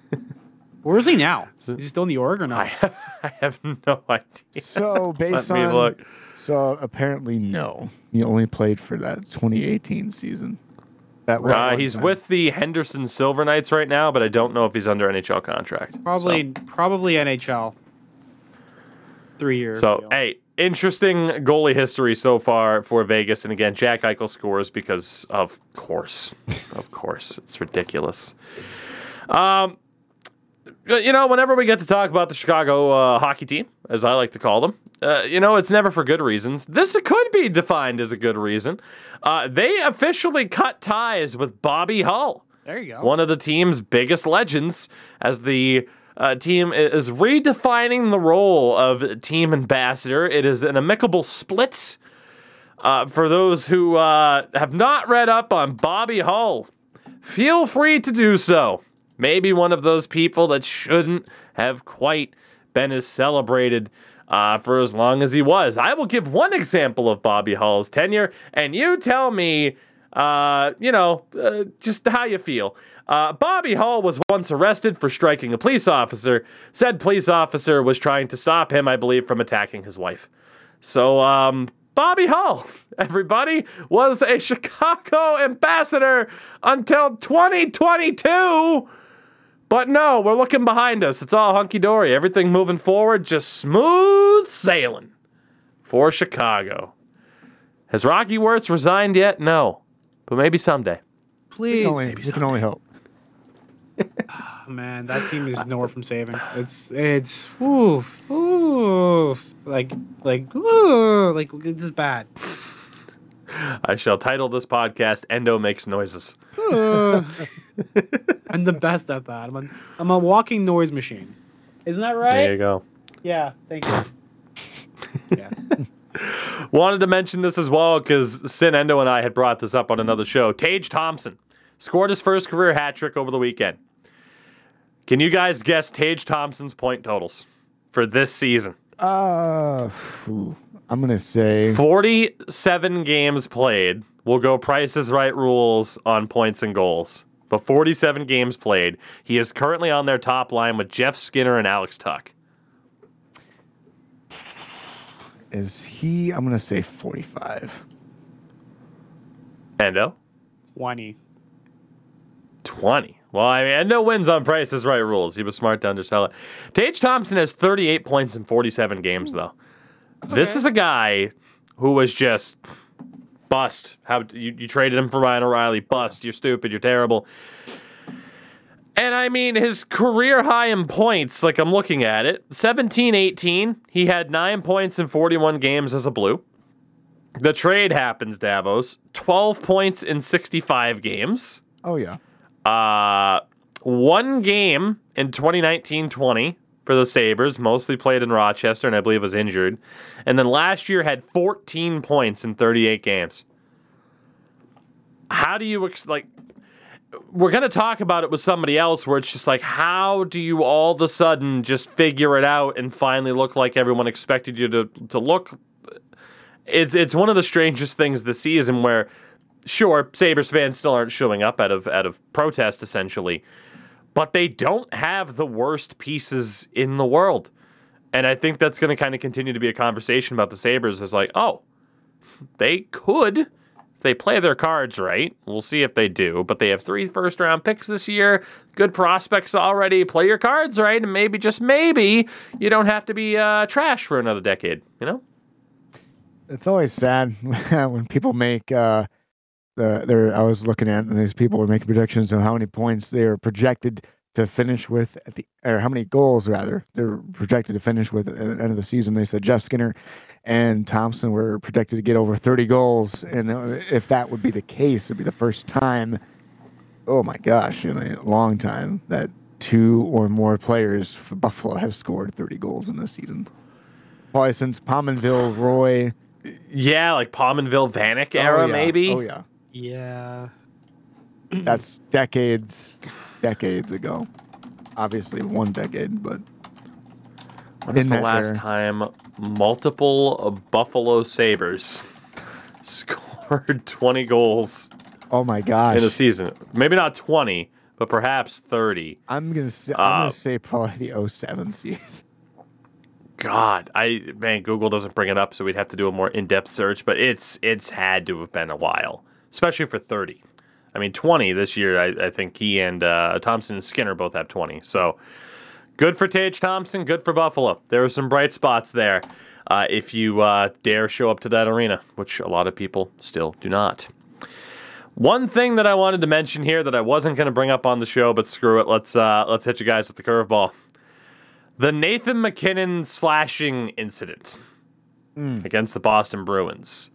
Where is he now? Is he still in the org or I not? have, I have no idea. So based Let me on look. so apparently no, he only played for that 2018 season. That Uh, one he's time. with the Henderson Silver Knights right now, but I don't know if he's under NHL contract. Probably, probably NHL. Three years. So, deal. hey, interesting goalie history so far for Vegas. And again, Jack Eichel scores because, of course, of course, it's ridiculous. Um, you know, whenever we get to talk about the Chicago uh, hockey team, as I like to call them, uh, you know, it's never for good reasons. This could be defined as a good reason. Uh, they officially cut ties with Bobby Hull there you go. one of the team's biggest legends, as the uh, team is redefining the role of team ambassador. It is an amicable split. Uh, for those who uh, have not read up on Bobby Hull, feel free to do so. Maybe one of those people that shouldn't have quite been as celebrated uh, for as long as he was. I will give one example of Bobby Hull's tenure, and you tell me, uh, you know, uh, just how you feel. Uh, Bobby Hull was once arrested for striking a police officer. Said police officer was trying to stop him, I believe, from attacking his wife. So, um, Bobby Hull, everybody, was a Chicago ambassador until 2022. But no, we're looking behind us. It's all hunky dory. Everything moving forward, just smooth sailing for Chicago. Has Rocky Wirtz resigned yet? No. But maybe someday. We Please, can only, we can only hope. Ah, man, that team is nowhere from saving. It's it's oof, oof, like like ooh, like this is bad. I shall title this podcast Endo Makes Noises. Ooh. I'm the best at that. I'm a, I'm a walking noise machine. Isn't that right? There you go. Yeah, thank you. yeah. Wanted to mention this as well because Sin Endo and I had brought this up on another show. Tage Thompson scored his first career hat trick over the weekend. Can you guys guess Tage Thompson's point totals for this season? Uh, phew. I'm gonna say 47 games played. We'll go Price is Right rules on points and goals. But 47 games played. He is currently on their top line with Jeff Skinner and Alex Tuch. is he? I'm gonna say 45. Endo? Twenty. 20. Well, I mean, Endo wins on Price is Right rules. He was smart to undersell it. Tage Thompson has 38 points in 47 games, though. This is a guy who was just bust. How you, you traded him for Ryan O'Reilly? Bust. You're stupid. You're terrible. And I mean, his career high in points, like I'm looking at it, 17 18. He had nine points in 41 games as a blue. The trade happens, Davos. 12 points in 65 games. Oh yeah. Uh, one game in 2019 20 for the Sabres, mostly played in Rochester and I believe was injured. And then last year had 14 points in 38 games. How do you, ex- like, we're going to talk about it with somebody else where it's just like, how do you all of a sudden just figure it out and finally look like everyone expected you to, to look? It's, it's one of the strangest things this season where sure, Sabres fans still aren't showing up out of out of protest essentially, but they don't have the worst pieces in the world. And I think that's going to kind of continue to be a conversation about the Sabres is like, oh, they could if they play their cards right. We'll see if they do, but they have three first round picks this year, good prospects already. Play your cards right and maybe just maybe you don't have to be uh, trash for another decade, you know? It's always sad when people make uh, the there. I was looking at and these people were making predictions of how many points they are projected to finish with at the or how many goals rather they're projected to finish with at the end of the season. They said Jeff Skinner and Thompson were projected to get over 30 goals, and uh, if that would be the case, it'd be the first time. Oh my gosh, in a long time that two or more players for Buffalo have scored 30 goals in this season. probably since Pominville, Roy Yeah, like Pominville Vanek era, Oh, yeah. maybe. Oh yeah, Yeah. that's decades, decades ago. Obviously, one decade, but When was the last era. time multiple Buffalo Sabres scored 20 goals oh my gosh, in a season? Maybe not 20, but perhaps 30. I'm gonna say, I'm Uh, gonna say probably the 07 season. God, I man, Google doesn't bring it up, so we'd have to do a more in-depth search. But it's it's had to have been a while, especially for 30. I mean, 20 this year. I, I think he and uh, Thompson and Skinner both have 20. So good for Tage Thompson. Good for Buffalo. There are some bright spots there. Uh, if you uh, dare show up to that arena, which a lot of people still do not. One thing that I wanted to mention here that I wasn't going to bring up on the show, but screw it. Let's uh, let's hit you guys with the curveball. The Nathan MacKinnon slashing incident against the Boston Bruins.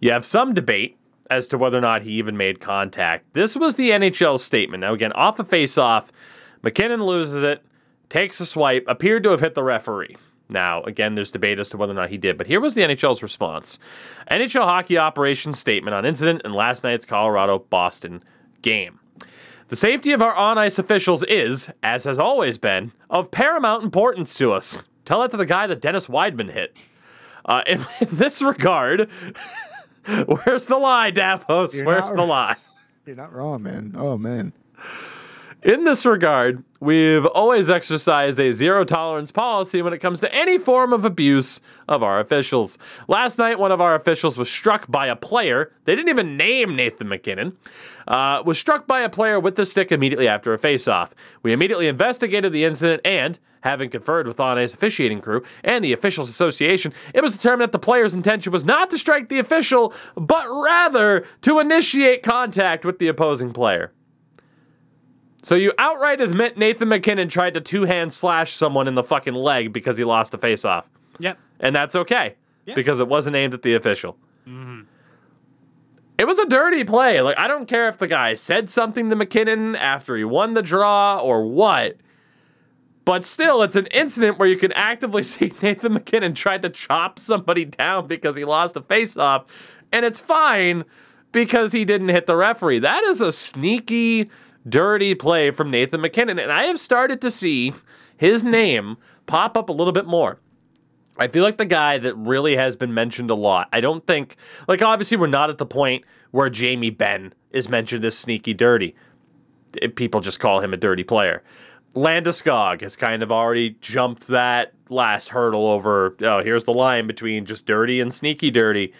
You have some debate as to whether or not he even made contact. This was the NHL statement. Now, again, off a face-off, MacKinnon loses it, takes a swipe, appeared to have hit the referee. Now, again, there's debate as to whether or not he did, but here was the NHL's response. NHL hockey operations statement on incident in last night's Colorado Boston game. The safety of our on ice officials is, as has always been, of paramount importance to us. Tell that to the guy that Dennis Wideman hit. Uh, in, in this regard, where's the lie, Davos? You're Where's the lie? You're not wrong, man. Oh man. In this regard, we've always exercised a zero tolerance policy when it comes to any form of abuse of our officials. Last night, one of our officials was struck by a player. They didn't even name Nathan MacKinnon. Uh, was struck by a player with the stick immediately after a face-off. We immediately investigated the incident and, having conferred with ice officiating crew and the officials association, it was determined that the player's intention was not to strike the official, but rather to initiate contact with the opposing player. So you outright admit Nathan MacKinnon tried to two hand slash someone in the fucking leg because he lost a face off. Yep. And that's okay. Yeah. Because it wasn't aimed at the official. Mm-hmm. It was a dirty play. Like I don't care if the guy said something to MacKinnon after he won the draw or what. But still, it's an incident where you can actively see Nathan MacKinnon tried to chop somebody down because he lost a face-off, and it's fine because he didn't hit the referee. That is a sneaky, dirty play from Nathan MacKinnon, and I have started to see his name pop up a little bit more. I feel like the guy that really has been mentioned a lot. I don't think, like, obviously, we're not at the point where Jamie Benn is mentioned as sneaky dirty. People just call him a dirty player. Landeskog has kind of already jumped that last hurdle over. Oh, here's the line between just dirty and sneaky dirty.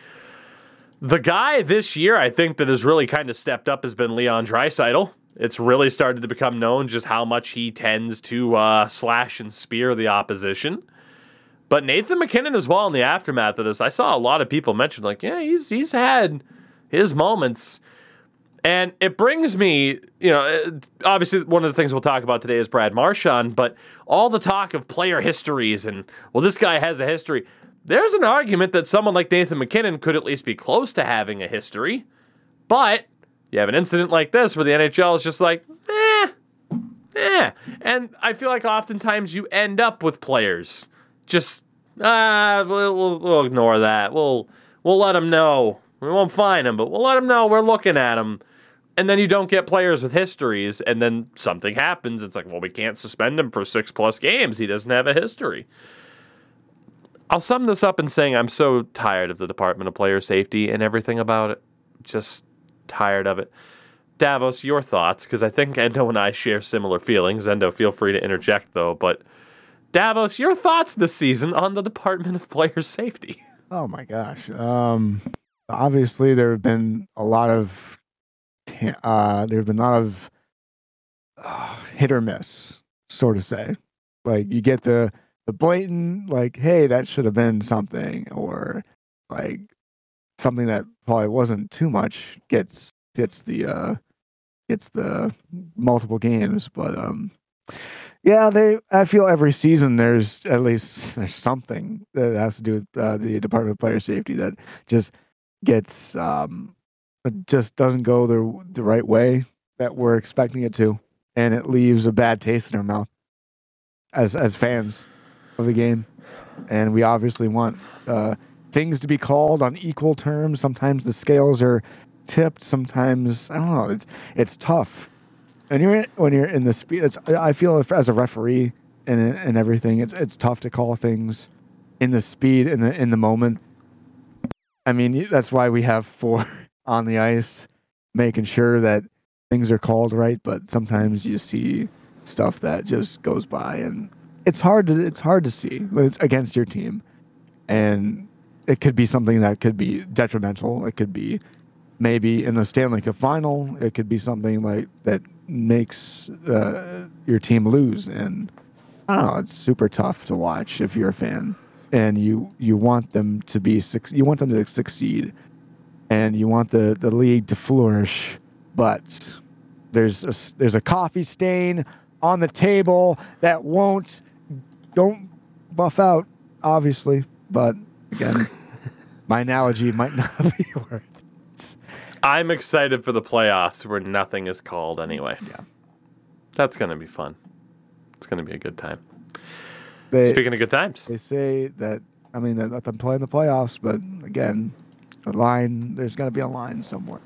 The guy this year, I think, that has really kind of stepped up has been Leon Draisaitl. It's really started to become known just how much he tends to uh, slash and spear the opposition. But Nathan MacKinnon as well in the aftermath of this, I saw a lot of people mention like, yeah, he's he's had his moments. And it brings me, you know, uh, obviously one of the things we'll talk about today is Brad Marchand, but all the talk of player histories and well, this guy has a history. There's an argument that someone like Nathan MacKinnon could at least be close to having a history, but you have an incident like this where the NHL is just like, eh, eh. And I feel like oftentimes you end up with players just ah, we'll, we'll, ignore that. We'll we'll let them know. We won't find them, but we'll let them know we're looking at them. And then you don't get players with histories, and then something happens. It's like, well, we can't suspend him for six plus games. He doesn't have a history. I'll sum this up in saying I'm so tired of the Department of Player Safety and everything about it. Just tired of it. Davos, your thoughts, because I think Endo and I share similar feelings. Endo, feel free to interject though. But Davos, your thoughts this season on the Department of Player Safety? Oh my gosh. Um, obviously there have been a lot of, uh, there have been a lot of uh, hit or miss, sort of say. Like you get the the blatant, like, hey, that should have been something, or like something that probably wasn't too much gets gets the uh gets the multiple games, but um. Yeah, they. I feel every season there's at least there's something that has to do with uh, the Department of Player Safety that just gets um, just doesn't go the the right way that we're expecting it to, and it leaves a bad taste in our mouth as as fans of the game. and we obviously want uh, things to be called on equal terms. Sometimes the scales are tipped. Sometimes I don't know. It's it's tough. And you're when you're in the speed. It's I feel if, as a referee and and everything, it's it's tough to call things in the speed in the in the moment. I mean, that's why we have four on the ice, making sure that things are called right. But sometimes you see stuff that just goes by, and it's hard to it's hard to see, but it's against your team, and it could be something that could be detrimental. It could be maybe in the Stanley Cup final. It could be something like that makes uh, your team lose, and I don't know. It's super tough to watch if you're a fan, and you you want them to be you want them to succeed, and you want the the league to flourish, but there's a, there's a coffee stain on the table that won't don't buff out, obviously. But again, my analogy might not be worth. It. I'm excited for the playoffs where nothing is called anyway. Yeah. That's going to be fun. It's going to be a good time. They Speaking of good times, they say that I mean that let them play in the playoffs, but again, the line there's to be a line somewhere.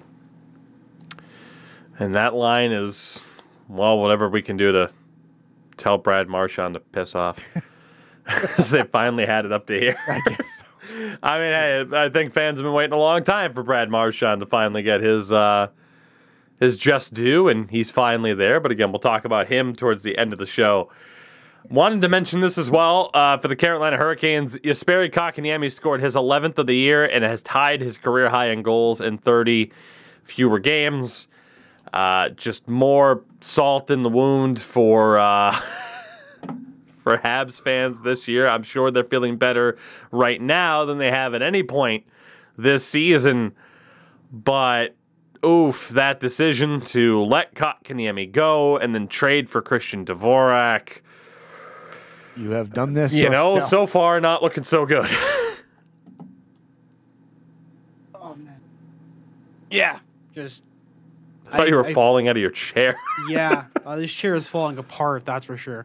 and that line is, well, whatever we can do to tell Brad Marchand to piss off. Because they finally had it up to here. I guess. I mean, hey, I think fans have been waiting a long time for Brad Marchand to finally get his uh, his just due, and he's finally there. But again, we'll talk about him towards the end of the show. Wanted to mention this as well uh, for the Carolina Hurricanes. Jesperi Kotkaniemi scored his 11th of the year and has tied his career high in goals in 30 fewer games. Uh, just more salt in the wound for uh, for Habs fans this year. I'm sure they're feeling better right now than they have at any point this season. But oof, that decision to let Kotkaniemi go and then trade for Christian Dvorak. You have done this. You know, so far not looking so good. Oh man. Yeah, just I thought you were I- I- falling out of your chair. yeah, uh, this chair is falling apart. That's for sure.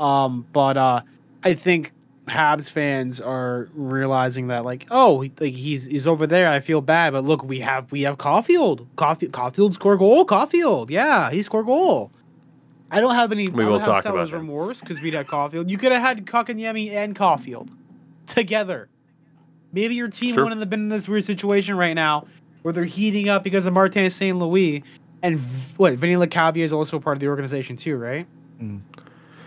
Um, but uh, I think Habs fans are realizing that, like, oh, like he's he's over there. I feel bad, but look, we have we have Caufield. Caufield, Caufield score goal. Caufield, yeah, he scored goal. I don't have any. We I will talk about seller's him. remorse because we'd had Caufield. You could have had Kotkaniemi and Caufield together. Maybe your team Sure. wouldn't have been in this weird situation right now where they're heating up because of Martin St. Louis. And v- what, Vinny Lecavalier is also part of the organization too, right?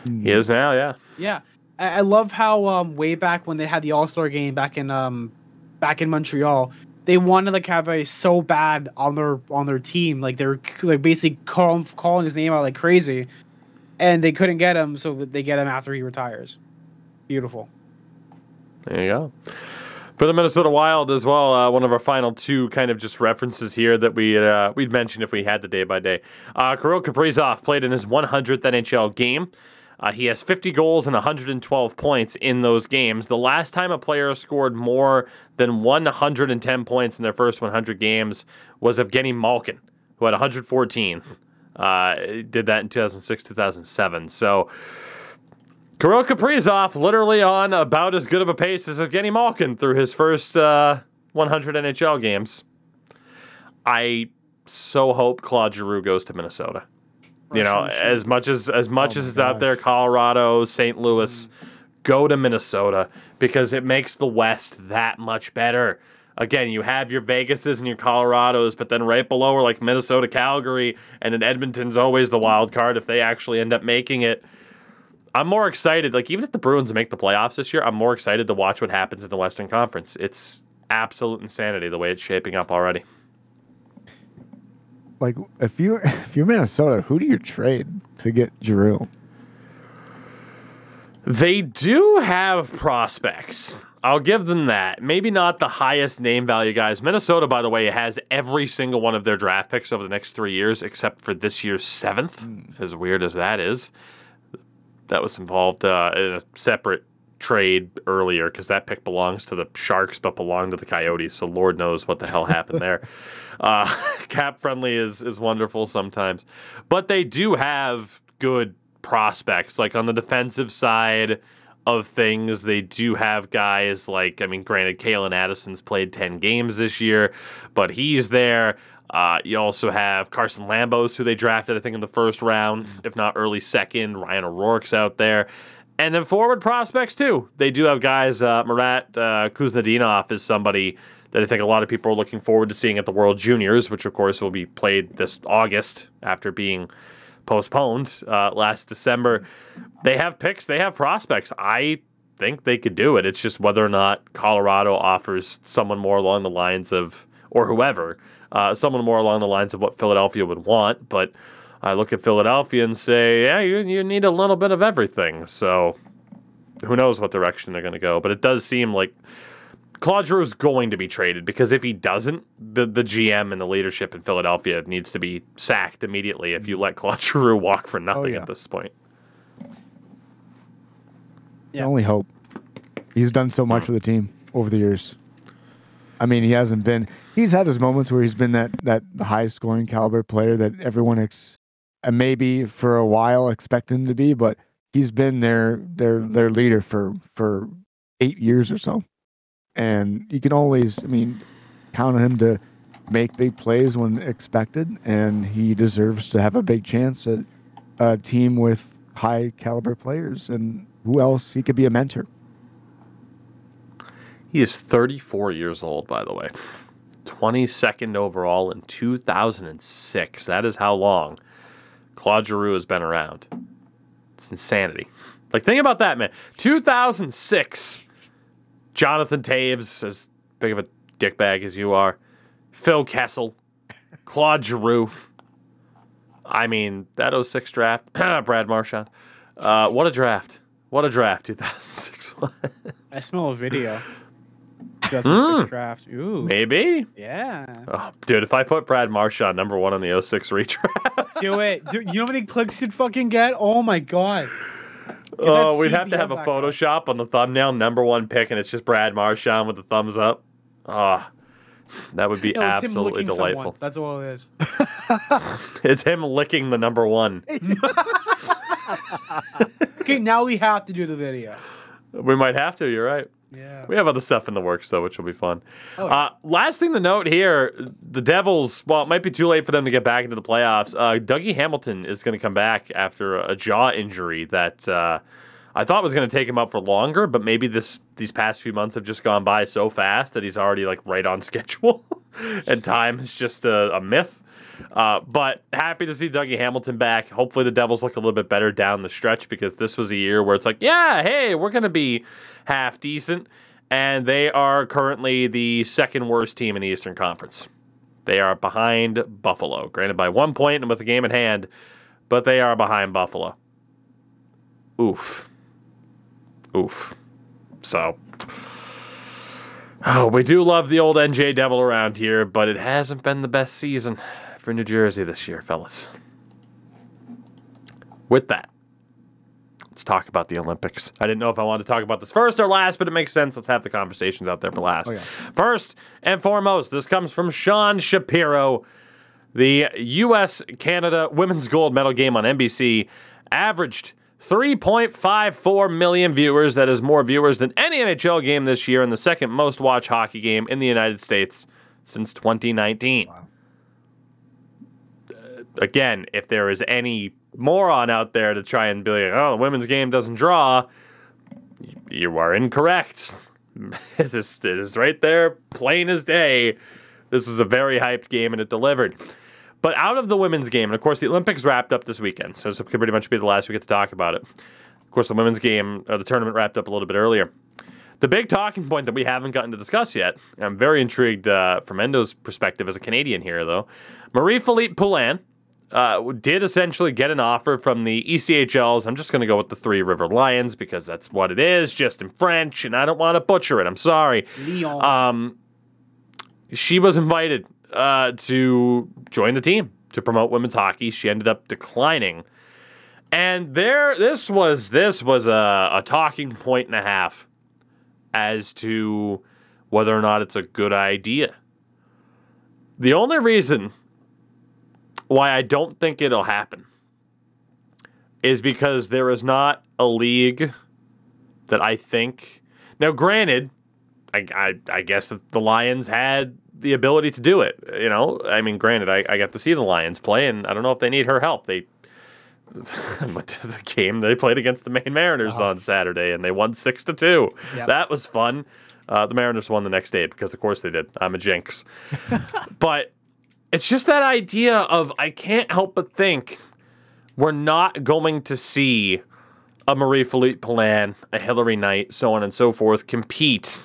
He is now, yeah. Yeah. I, I love how um, way back when they had the All Star game back in um, back in Montreal, they wanted the Lecavalier so bad on their on their team, like they were like basically calling calling his name out like crazy, and they couldn't get him, so they get him after he retires. Beautiful. There you go. For the Minnesota Wild as well, uh, one of our final two kind of just references here that we uh, we'd mention if we had the day by day. Uh, Kirill Kaprizov played in his 100th NHL game. Uh, he has 50 goals and 112 points in those games. The last time a player scored more than 110 points in their first 100 games was Evgeny Malkin, who had 114. Uh, did that in 2006, 2007. So. Kirill Kaprizov literally on about as good of a pace as Evgeny Malkin through his first uh, 100 NHL games. I so hope Claude Giroux goes to Minnesota. You know, as much as as much Oh as it's out there, Colorado, St. Louis, go to Minnesota because it makes the West that much better. Again, you have your Vegases and your Colorados, but then right below are like Minnesota, Calgary, and then Edmonton's always the wild card if they actually end up making it. I'm more excited. Like even if the Bruins make the playoffs this year, I'm more excited to watch what happens in the Western Conference. It's absolute insanity the way it's shaping up already. Like if you if you're Minnesota, who do you trade to get Giroux? They do have prospects. I'll give them that. Maybe not the highest name value guys. Minnesota, by the way, has every single one of their draft picks over the next three years, except for this year's seventh. As weird as that is, that was involved uh, in a separate trade earlier because that pick belongs to the Sharks but belonged to the Coyotes. So Lord knows what the hell happened there. Uh, cap friendly is is wonderful sometimes, but they do have good prospects. Like on the defensive side, of things. They do have guys like, I mean, granted, Calen Addison's played 10 games this year, but he's there. Uh, you also have Carson Lambos, who they drafted, I think, in the first round, if not early second. Ryan O'Rourke's out there. And then forward prospects, too. They do have guys. Uh, Marat uh, Khusnutdinov is somebody that I think a lot of people are looking forward to seeing at the World Juniors, which, of course, will be played this August after being postponed uh, last December. They have picks, they have prospects. I think they could do it. It's just whether or not Colorado offers someone more along the lines of, or whoever, uh, someone more along the lines of what Philadelphia would want. But I look at Philadelphia and say, yeah, you, you need a little bit of everything. So who knows what direction they're going to go. But it does seem like Claude Giroux is going to be traded because if he doesn't, the, the GM and the leadership in Philadelphia needs to be sacked immediately if you let Claude Giroux walk for nothing oh, yeah. at this point. The only hope. He's done so much for the team over the years. I mean, he hasn't been. He's had his moments where he's been that that high scoring caliber player that everyone ex, and maybe for a while expected him to be, but he's been their their their leader for for eight years or so, and you can always, I mean, count on him to make big plays when expected, and he deserves to have a big chance at a team with high caliber players. And who else? He could be a mentor. He is 34 years old, by the way. 22nd overall in 2006. That is how long Claude Giroux has been around. It's insanity. Like, think about that, man. 2006. Jonathan Toews, as big of a dickbag as you are. Phil Kessel. Claude Giroux. I mean, that 06 draft. Brad Marchand. Uh, what a draft. What a draft 2006 was. I smell a video. 2006 draft. Ooh. Maybe. Yeah. Oh, dude, if I put Brad Marchand number one on the 06 redraft, Do it. Do, you know how many clicks you'd fucking get? Oh my god. oh, we'd have to have a. Photoshop on the thumbnail, number one pick, and it's just Brad Marchand with the thumbs up. Ah, that would be No, absolutely delightful. someone. That's all it is. It's him licking the number one. Okay, now we have to do the video. we might have to. You're right. Yeah. We have other stuff in the works though, which will be fun. Oh, uh, last thing to note here: the Devils. Well, it might be too late for them to get back into the playoffs. Uh, Dougie Hamilton is going to come back after a jaw injury that uh, I thought was going to take him up for longer, but maybe this these past few months have just gone by so fast that he's already like right on schedule, and time is just a, a myth. Uh, but happy to see Dougie Hamilton back. Hopefully, the Devils look a little bit better down the stretch because this was a year where it's like, yeah, hey, we're going to be half decent. And they are currently the second worst team in the Eastern Conference. They are behind Buffalo, granted by one point and with a game in hand, but they are behind Buffalo. Oof. Oof. So. Oh, we do love the old NJ Devil around here, but it hasn't been the best season for New Jersey this year, fellas. With that, let's talk about the Olympics. I didn't know if I wanted to talk about this first or last, but it makes sense. Let's have the conversations out there for last. yeah. First and foremost, this comes from Sean Shapiro. The U.S. Canada women's gold medal game on NBC averaged 3.54 million viewers. That is more viewers than any NHL game this year and the second most watched hockey game in the United States since 2019. Uh, again, if there is any moron out there to try and be like, oh, the women's game doesn't draw, you are incorrect. this is right there, plain as day. This is a very hyped game and it delivered. But out of the women's game, and of course the Olympics wrapped up this weekend, so this could pretty much be the last we get to talk about it. Of course, the women's game, or the tournament wrapped up a little bit earlier. The big talking point that we haven't gotten to discuss yet, I'm very intrigued uh, from Endo's perspective as a Canadian here, though. Marie Philip Poulin uh, did essentially get an offer from the ECHLs. I'm just going to go with the Three River Lions because that's what it is, just in French, and I don't want to butcher it. I'm sorry. Leon. Um, she was invited uh, to join the team to promote women's hockey. She ended up declining, and there, this was this was a, a talking point and a half as to whether or not it's a good idea. The only reason why I don't think it'll happen is because there is not a league that I think. Now, granted, I, I, I guess that the Lions had the ability to do it. You know, I mean, granted, I, I got to see the Lions play, and I don't know if they need her help. They went to the game they played against the Maine Mariners on Saturday, and they won six to two. Yep. That was fun. Uh, the Mariners won the next day because, of course, they did. I'm a jinx, but it's just that idea of I can't help but think we're not going to see a Marie Philip Poulin, a Hilary Knight, so on and so forth, compete.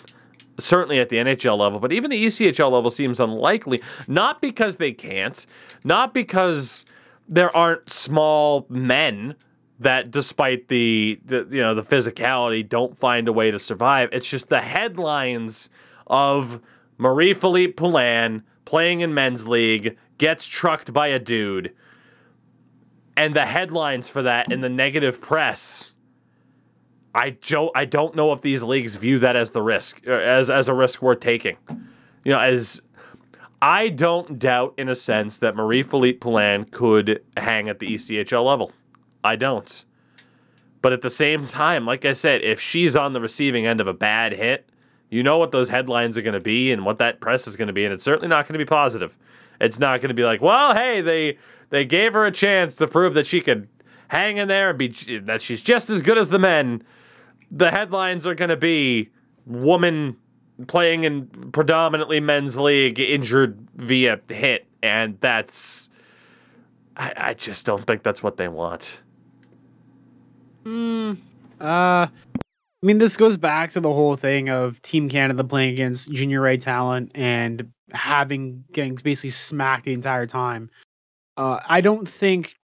Certainly at the NHL level, but even the ECHL level seems unlikely. Not because they can't, not because there aren't small men that, despite the, the you know the physicality, don't find a way to survive. It's just the headlines of Marie Philip Poulin playing in men's league gets trucked by a dude and the headlines for that in the negative press I don't I don't know if these leagues view that as the risk uh, as as a risk worth taking. You know, as I don't doubt in a sense that Marie Philip Poulin could hang at the ECHL level. I don't. But at the same time, like I said, if she's on the receiving end of a bad hit, you know what those headlines are going to be and what that press is going to be, and it's certainly not going to be positive. It's not going to be like, well, hey, they they gave her a chance to prove that she could hang in there and be that she's just as good as the men. The headlines are going to be woman playing in predominantly men's league injured via hit, and that's I, I just don't think that's what they want. Hmm. Uh, I mean, this goes back to the whole thing of Team Canada playing against junior A talent and having getting basically smacked the entire time. Uh, I don't think,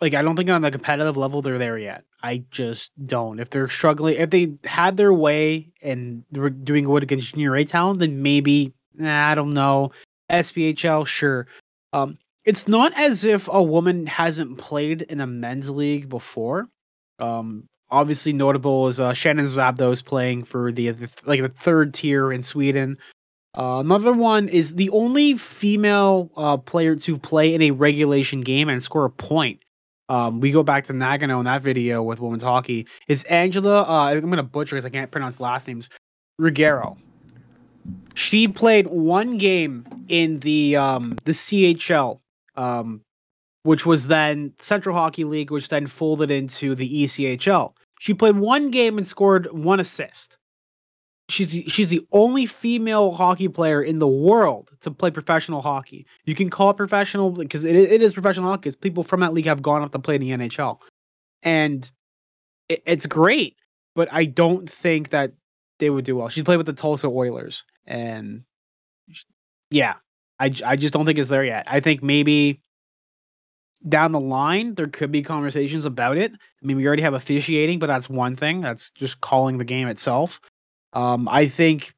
like, I don't think on the competitive level they're there yet. I just don't. If they're struggling, if they had their way and were doing good against junior A talent, then maybe nah, I don't know. SPHL, sure. Um, it's not as if a woman hasn't played in a men's league before. Um, obviously notable is uh, Shannon Szabados playing for the, the like the third tier in Sweden. Uh, another one is the only female uh, player to play in a regulation game and score a point. Um, we go back to Nagano in that video with women's hockey. Is Angela? Uh, I'm gonna butcher because I can't pronounce last names. Ruggiero. She played one game in the um, the CHL, um, which was then Central Hockey League, which then folded into the ECHL. She played one game and scored one assist. She's she's the only female hockey player in the world to play professional hockey. You can call it professional because it, it is professional hockey. people from that league have gone up to play in the NHL, and it, it's great. But I don't think that they would do well. She played with the Tulsa Oilers, and sh- yeah, I just don't think it's there yet. I think maybe down the line there could be conversations about it. I mean, we already have officiating, but that's one thing. That's just calling the game itself. Um, I think,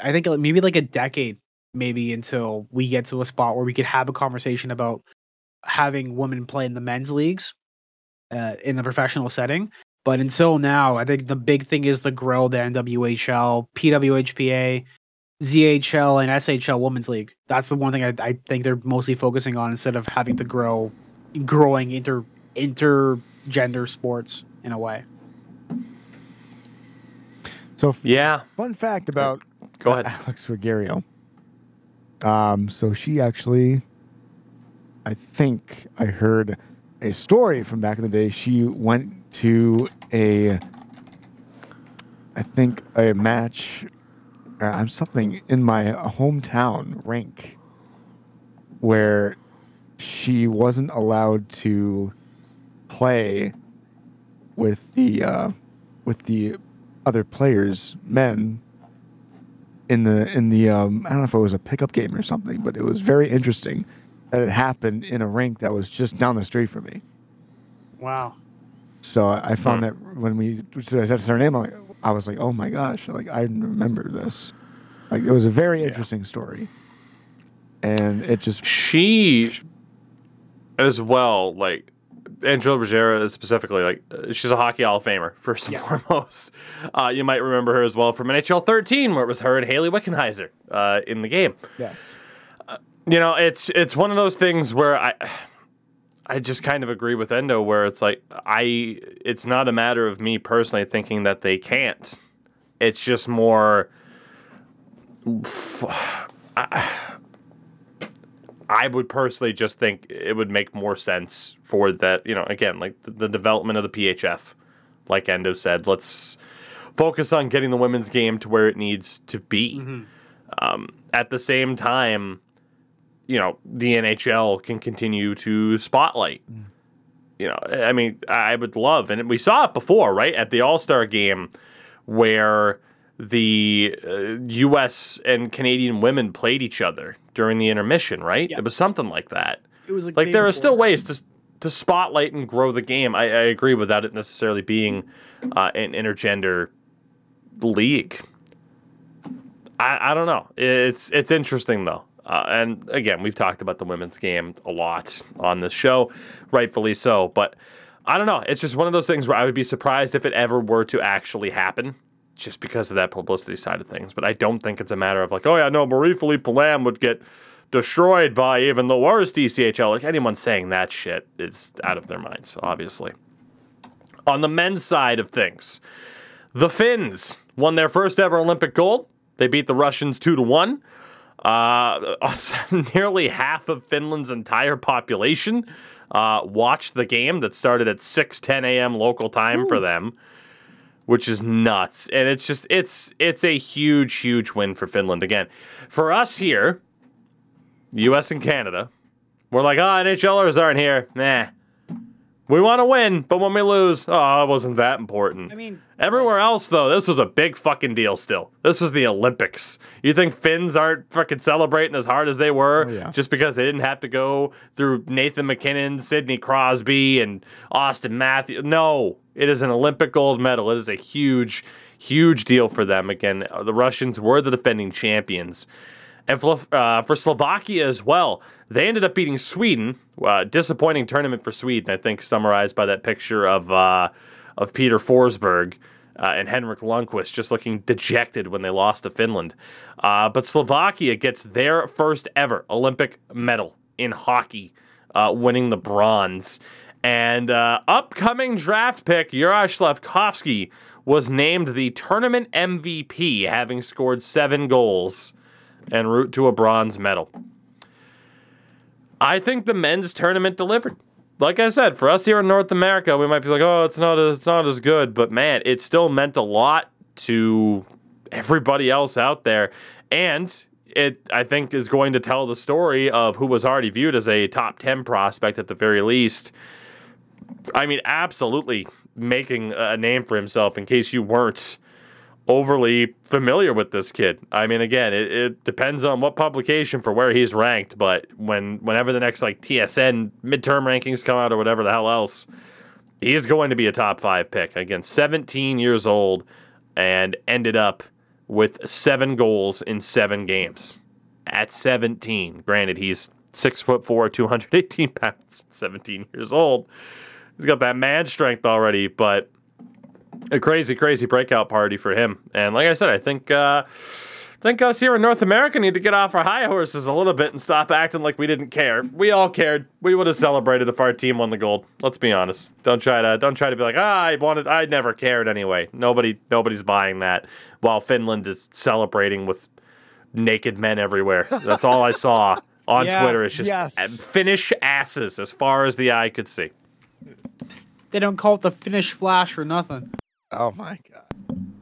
I think maybe like a decade, maybe until we get to a spot where we could have a conversation about having women play in the men's leagues, uh, in the professional setting. But until now, I think the big thing is the grow the NWHL, PWHPA, ZHL, and SHL Women's League. That's the one thing I, I think they're mostly focusing on instead of having to grow, growing inter intergender sports in a way. So, Yeah, fun fact about go ahead. Alex Ruggiero. Um, so she actually, I think I heard a story from back in the day. She went to a, I think a match, uh, I'm something in my hometown rink, where she wasn't allowed to play with the uh, with the other players, men, in the in the um, I don't know if it was a pickup game or something, but it was very interesting that it happened in a rink that was just down the street from me. Wow. So I I found Hmm. that when we so I said her name, I'm like, I was like, oh my gosh, like I remember this. Like it was a very interesting story, and it just she as well like Angela Ruggiero specifically like uh, she's a hockey Hall of Famer first and foremost. Uh, you might remember her as well from NHL 13, where it was her and Hayley Wickenheiser uh, in the game. yes. You know, it's it's one of those things where I I just kind of agree with Endo where it's like I it's not a matter of me personally thinking that they can't. It's just more I would personally just think it would make more sense for that, you know, again, like the, the development of the PHF. Like Endo said, let's focus on getting the women's game to where it needs to be. Um, at the same time, you know, the NHL can continue to spotlight. You know, I mean, I would love, and we saw it before, right? At the All Star game where the uh, U.S. and Canadian women played each other during the intermission, right? Yeah. It was something like that. It was like, Like there are still ways to to spotlight and grow the game. I, I agree without it necessarily being uh, an intergender league. I, I don't know. It's it's interesting though. Uh, and again, we've talked about the women's game a lot on this show, rightfully so. But I don't know. It's just one of those things where I would be surprised if it ever were to actually happen, just because of that publicity side of things. But I don't think it's a matter of like, oh yeah, no, Marie Philip Lamb would get destroyed by even the worst ECHL. Like anyone saying that shit is out of their minds, obviously. On the men's side of things, the Finns won their first ever Olympic gold. They beat the Russians two to one. Uh, nearly half of Finland's entire population uh, watched the game that started at 6:10 a.m. local time for them, which is nuts. And it's just it's it's a huge huge win for Finland again. For us here, U.S. and Canada, we're like, ah, oh, NHLers aren't here. Nah. We want to win, but when we lose, oh, it wasn't that important. I mean, Everywhere else, though, this was a big fucking deal still. This was the Olympics. You think Finns aren't fucking celebrating as hard as they were Oh, yeah. just because they didn't have to go through Nathan MacKinnon, Sidney Crosby, and Auston Matthews? No, it is an Olympic gold medal. It is a huge, huge deal for them. Again, uh, the Russians were the defending champions. And for, uh, for Slovakia as well, they ended up beating Sweden. Uh, disappointing tournament for Sweden, I think, summarized by that picture of uh, of Peter Forsberg uh, and Henrik Lundqvist just looking dejected when they lost to Finland. Uh, but Slovakia gets their first ever Olympic medal in hockey, uh, winning the bronze. And uh, upcoming draft pick Juraj Slavkovsky was named the tournament MVP, having scored seven goals en route to a bronze medal. I think the men's tournament delivered. Like I said, for us here in North America, we might be like, "Oh, it's not it's not as good," but man, it still meant a lot to everybody else out there, and it I think is going to tell the story of who was already viewed as a top ten prospect at the very least. I mean, absolutely making a name for himself. In case you weren't overly familiar with this kid. I mean, again, it, it depends on what publication for where he's ranked, but when whenever the next like TSN midterm rankings come out or whatever the hell else, he is going to be a top five pick. Again, 17 years old and ended up with seven goals in seven games at 17. Granted, he's six foot four, 218 pounds, 17 years old. He's got that man strength already, but a crazy, crazy breakout party for him. And like I said, I think uh, I think us here in North America need to get off our high horses a little bit and stop acting like we didn't care. We all cared. We would have celebrated if our team won the gold. Let's be honest. Don't try to don't try to be like, ah, I wanted I never cared anyway. Nobody nobody's buying that. While Finland is celebrating with naked men everywhere. That's all I saw on Yeah, Twitter. It's just yes. Finnish asses as far as the eye could see. they don't call it the Finnish Flash for nothing. Oh my god.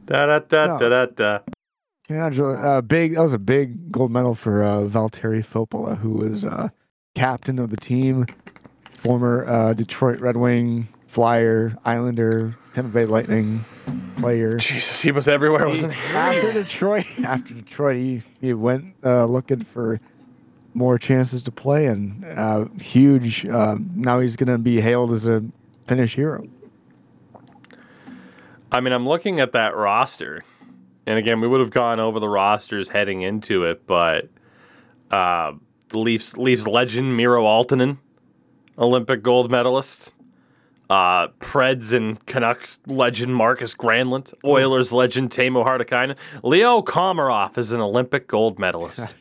Da da da No. da da da. Congratulations. Uh, big. That was a big gold medal for uh, Valtteri Filppula, who was uh, captain of the team, former uh, Detroit Red Wing, Flyer, Islander, Tampa Bay Lightning player. Jesus, he was everywhere, wasn't he? After Detroit, after Detroit, he, he went uh, looking for more chances to play, and uh, huge. Uh, now he's going to be hailed as a Finnish hero. I mean, I'm looking at that roster, and again, we would have gone over the rosters heading into it, but uh, the Leafs Leafs legend Miro Aaltonen, Olympic gold medalist. Uh, Preds and Canucks legend Markus Granlund, Oilers legend Teemu Hartikainen, Leo Komarov is an Olympic gold medalist.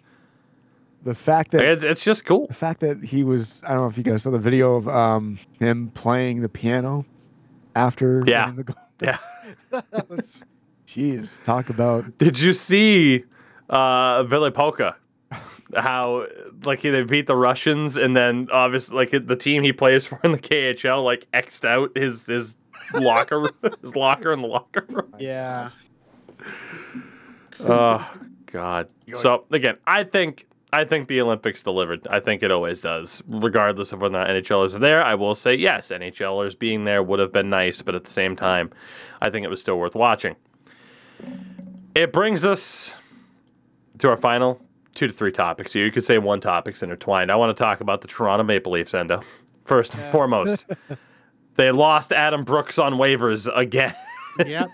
the fact that It's, it's just cool. the fact that he was I don't know if you guys saw the video of um him playing the piano after Yeah. winning the goal. Yeah. that was jeez talk about Did you see uh Ville Pokka? How like they beat the Russians and then obviously like the team he plays for in the KHL like xed out his his locker his locker in the locker room. Yeah. Oh God. So again, I think I think the Olympics delivered. I think it always does, regardless of whether or not NHLers are there. I will say yes, NHLers being there would have been nice, but at the same time, I think it was still worth watching. It brings us to our final two to three topics here. You could say one topic's intertwined. I want to talk about the Toronto Maple Leafs, Endo. First and foremost, they lost Adam Brooks on waivers again. Yep.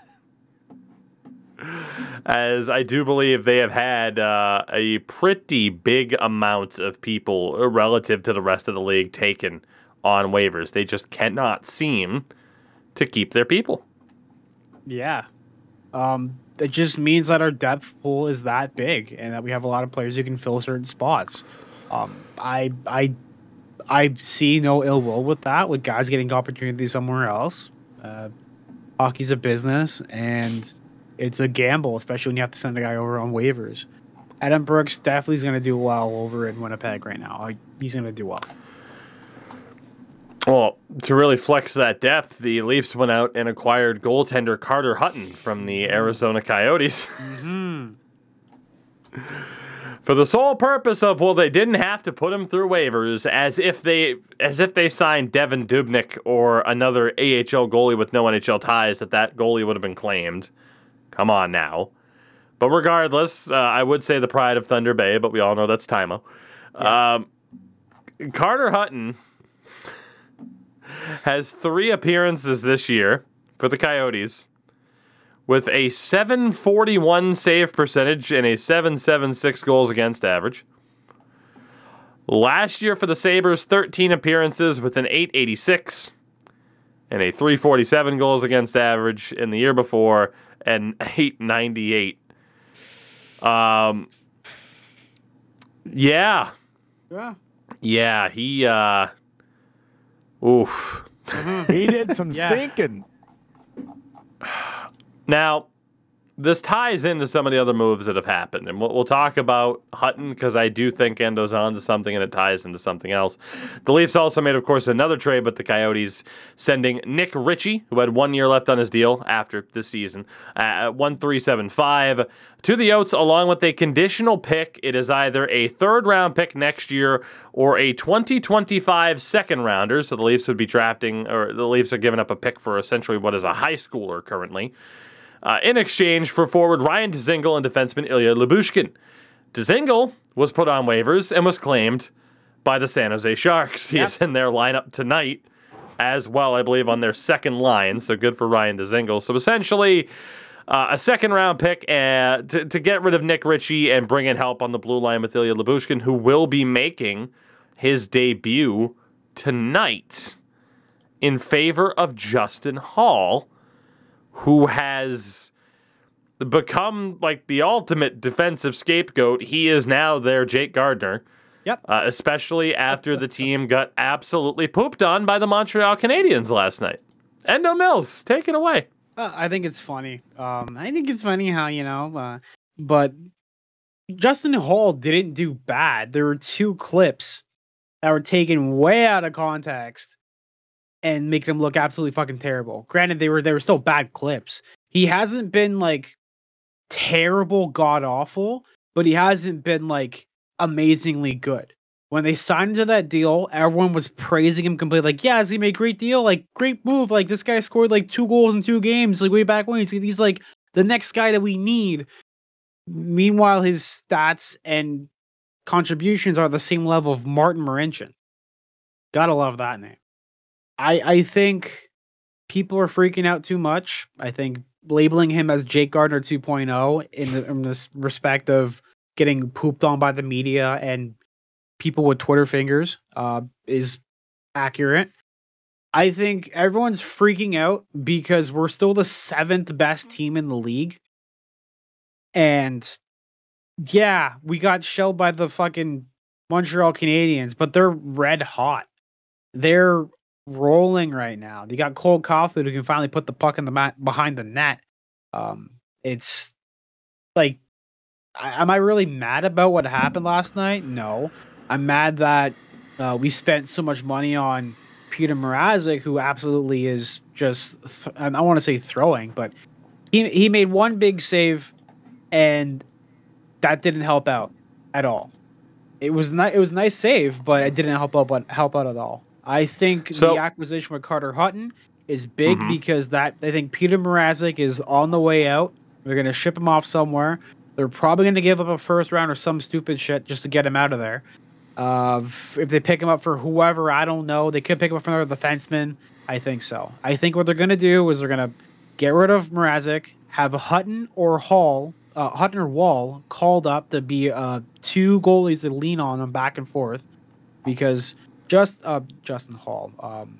As I do believe they have had uh, a pretty big amount of people uh, relative to the rest of the league taken on waivers. They just cannot seem to keep their people. Yeah. Um, it just means that our depth pool is that big and that we have a lot of players who can fill certain spots. Um, I I I see no ill will with that, with guys getting opportunities somewhere else. Uh, hockey's a business and it's a gamble, especially when you have to send a guy over on waivers. Adam Brooks definitely is going to do well over in Winnipeg right now. Like, he's going to do well. Well, to really flex that depth, the Leafs went out and acquired goaltender Carter Hutton from the Arizona Coyotes. Mm-hmm. For the sole purpose of well, they didn't have to put him through waivers, as if they as if they signed Devan Dubnyk or another AHL goalie with no NHL ties, that that goalie would have been claimed. Come on now. But regardless, uh, I would say the pride of Thunder Bay, but we all know that's Timo. Um, Carter Hutton has three appearances this year for the Coyotes with a 741 save percentage and a 776 goals against average. Last year for the Sabres, 13 appearances with an 886 and a 347 goals against average. In the year before, an 898. Um, yeah, Yeah. yeah, he, uh, oof. he did some Yeah. stinking. Now, this ties into some of the other moves that have happened, and we'll, we'll talk about Hutton because I do think Endo's on to something, and it ties into something else. The Leafs also made, of course, another trade with the Coyotes, sending Nick Ritchie, who had one year left on his deal after this season, at one three seven five to the Oats, along with a conditional pick. It is either a third round pick next year or a 2025 second rounder. So the Leafs would be drafting, or the Leafs are giving up a pick for essentially what is a high schooler currently uh, in exchange for forward Ryan Dzingel and defenseman Ilya Lyubushkin. Dzingel was put on waivers and was claimed by the San Jose Sharks. He is in their lineup tonight as well, I believe, on their second line. So good for Ryan Dzingel. So essentially, uh, a second round pick uh, to, to get rid of Nick Ritchie and bring in help on the blue line with Ilya Lyubushkin, who will be making his debut tonight in favor of Justin Holl who has become like the ultimate defensive scapegoat. He is now their Jake Gardiner. Yep. Uh, especially after the team got absolutely pooped on by the Montreal Canadiens last night. Endo Mills, take it away. Uh, I think it's funny. Um, I think it's funny how you know, uh, but Justin Holl didn't do bad. There were two clips that were taken way out of context and make him look absolutely fucking terrible. Granted, they were they were still bad clips. He hasn't been like terrible, god awful, but he hasn't been like amazingly good. When they signed into that deal, everyone was praising him completely. Like, yeah, he made a great deal? Like, great move. Like, this guy scored like two goals in two games, like way back when. He's, he's like the next guy that we need. Meanwhile, his stats and contributions are the same level of Martin Marincin. Gotta love that name. I I think people are freaking out too much. I think labeling him as Jake Gardiner 2.0 in the in this respect of getting pooped on by the media and people with Twitter fingers uh, is accurate. I think everyone's freaking out because we're still the seventh best team in the league. And yeah, we got shelled by the fucking Montreal Canadiens, but they're red hot. They're rolling right now. They got Cole Caufield who can finally put the puck in the mat behind the net. Um, it's like, I, am I really mad about what happened last night? No, I'm mad that uh, we spent so much money on Peter Mrazek, who absolutely is just th- I want to say throwing, but he he made one big save, and that didn't help out at all. It was not it was nice save, but it didn't help out but help out at all. I think So- the acquisition with Carter Hutton is big Mhm. because that I think Peter Mrazek is on the way out. They're gonna ship him off somewhere. They're probably gonna give up a first round or some stupid shit just to get him out of there. Uh, if they pick him up for whoever, I don't know. They could pick him up for another defenseman. I think so. I think what they're gonna do is they're gonna get rid of Mrazek, have Hutton or Hall, uh, Hutton or Woll called up to be uh, two goalies to lean on them back and forth, because just uh, Justin Holl, um,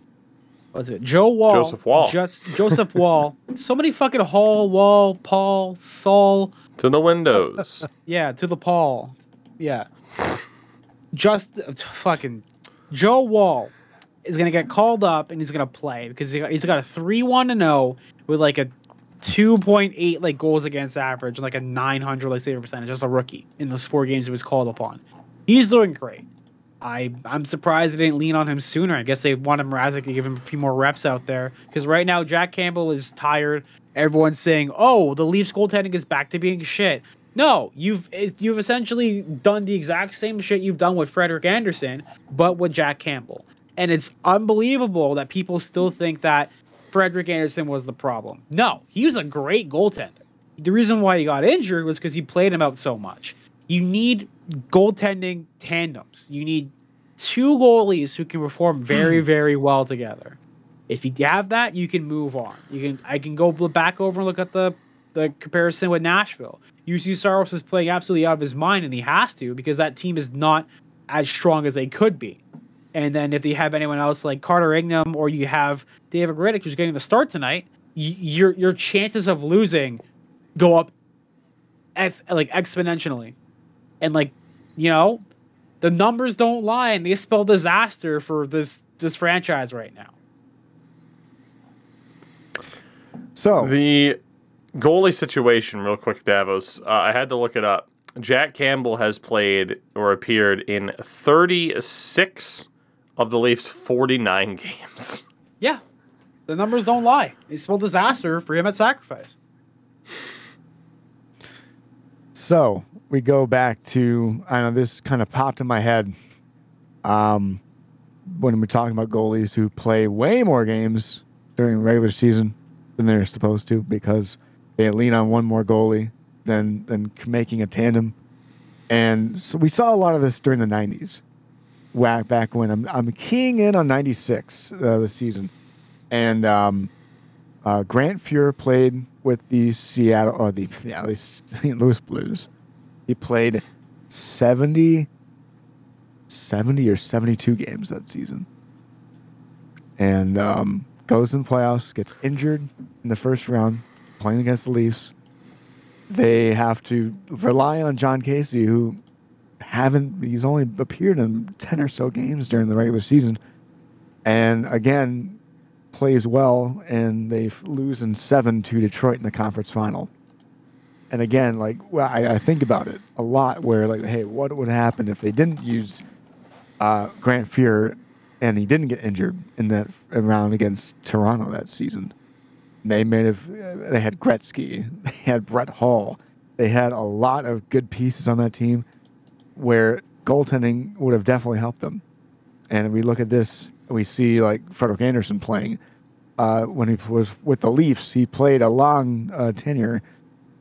was it? Joe Woll, Joseph Woll. just Joseph Woll. So many fucking Hall, Wall, Paul, Saul. To the windows. Yeah, to the Paul. Yeah. Just uh, fucking Joe Woll is gonna get called up and he's gonna play because he, he's got a three one to zero with like a two point eight like goals against average and like a nine hundred like save percentage as a rookie in those four games he was called upon. He's doing great. I I'm surprised they didn't lean on him sooner. I guess they wanted Mrazek to give him a few more reps out there because right now Jack Campbell is tired. Everyone's saying, "Oh, the Leafs goaltending is back to being shit." No, you've you've essentially done the exact same shit you've done with Frederik Andersen, but with Jack Campbell. And it's unbelievable that people still think that Frederik Andersen was the problem. No, he was a great goaltender. The reason why he got injured was because he played him out so much. You need goaltending tandems. You need two goalies who can perform very, hmm. very well together. If you have that, you can move on. You can I can go back over and look at the the comparison with Nashville. Juuse Saros is playing absolutely out of his mind, and he has to because that team is not as strong as they could be. And then if they have anyone else like Carter Ingram or you have David Rittich who's getting the start tonight, y- your your chances of losing go up as like exponentially. And like, you know, the numbers don't lie and they spell disaster for this this franchise right now. So The goalie situation, real quick, Davos. Uh, I had to look it up. Jack Campbell has played or appeared in 36 of the Leafs' 49 games. Yeah. The numbers don't lie. They spell disaster for him at sacrifice. So we go back to I know this kind of popped in my head. Um, when we're talking about goalies who play way more games during regular season than they're supposed to because they lean on one more goalie than than making a tandem, and so we saw a lot of this during the '90s. Whack back when I'm I'm keying in on '96 uh, this season, and um, uh, Grant Fuhr played with the Seattle or the yeah, St. Louis Blues. He played 70, 70 or 72 games that season. And um, goes in the playoffs, gets injured in the first round, playing against the Leafs. They have to rely on Jon Casey, who haven't he's only appeared in 10 or so games during the regular season. And again, plays well, and they lose in seven to Detroit in the conference final. And again, like well, I, I think about it a lot, where like, hey, what would happen if they didn't use uh, Grant Fuhr and he didn't get injured in that round against Toronto that season? They may have. They had Gretzky, they had Brett Hull, they had a lot of good pieces on that team, where goaltending would have definitely helped them. And we look at this, we see like Frederik Andersen playing. Uh, when he was with the Leafs, he played a long uh, tenure,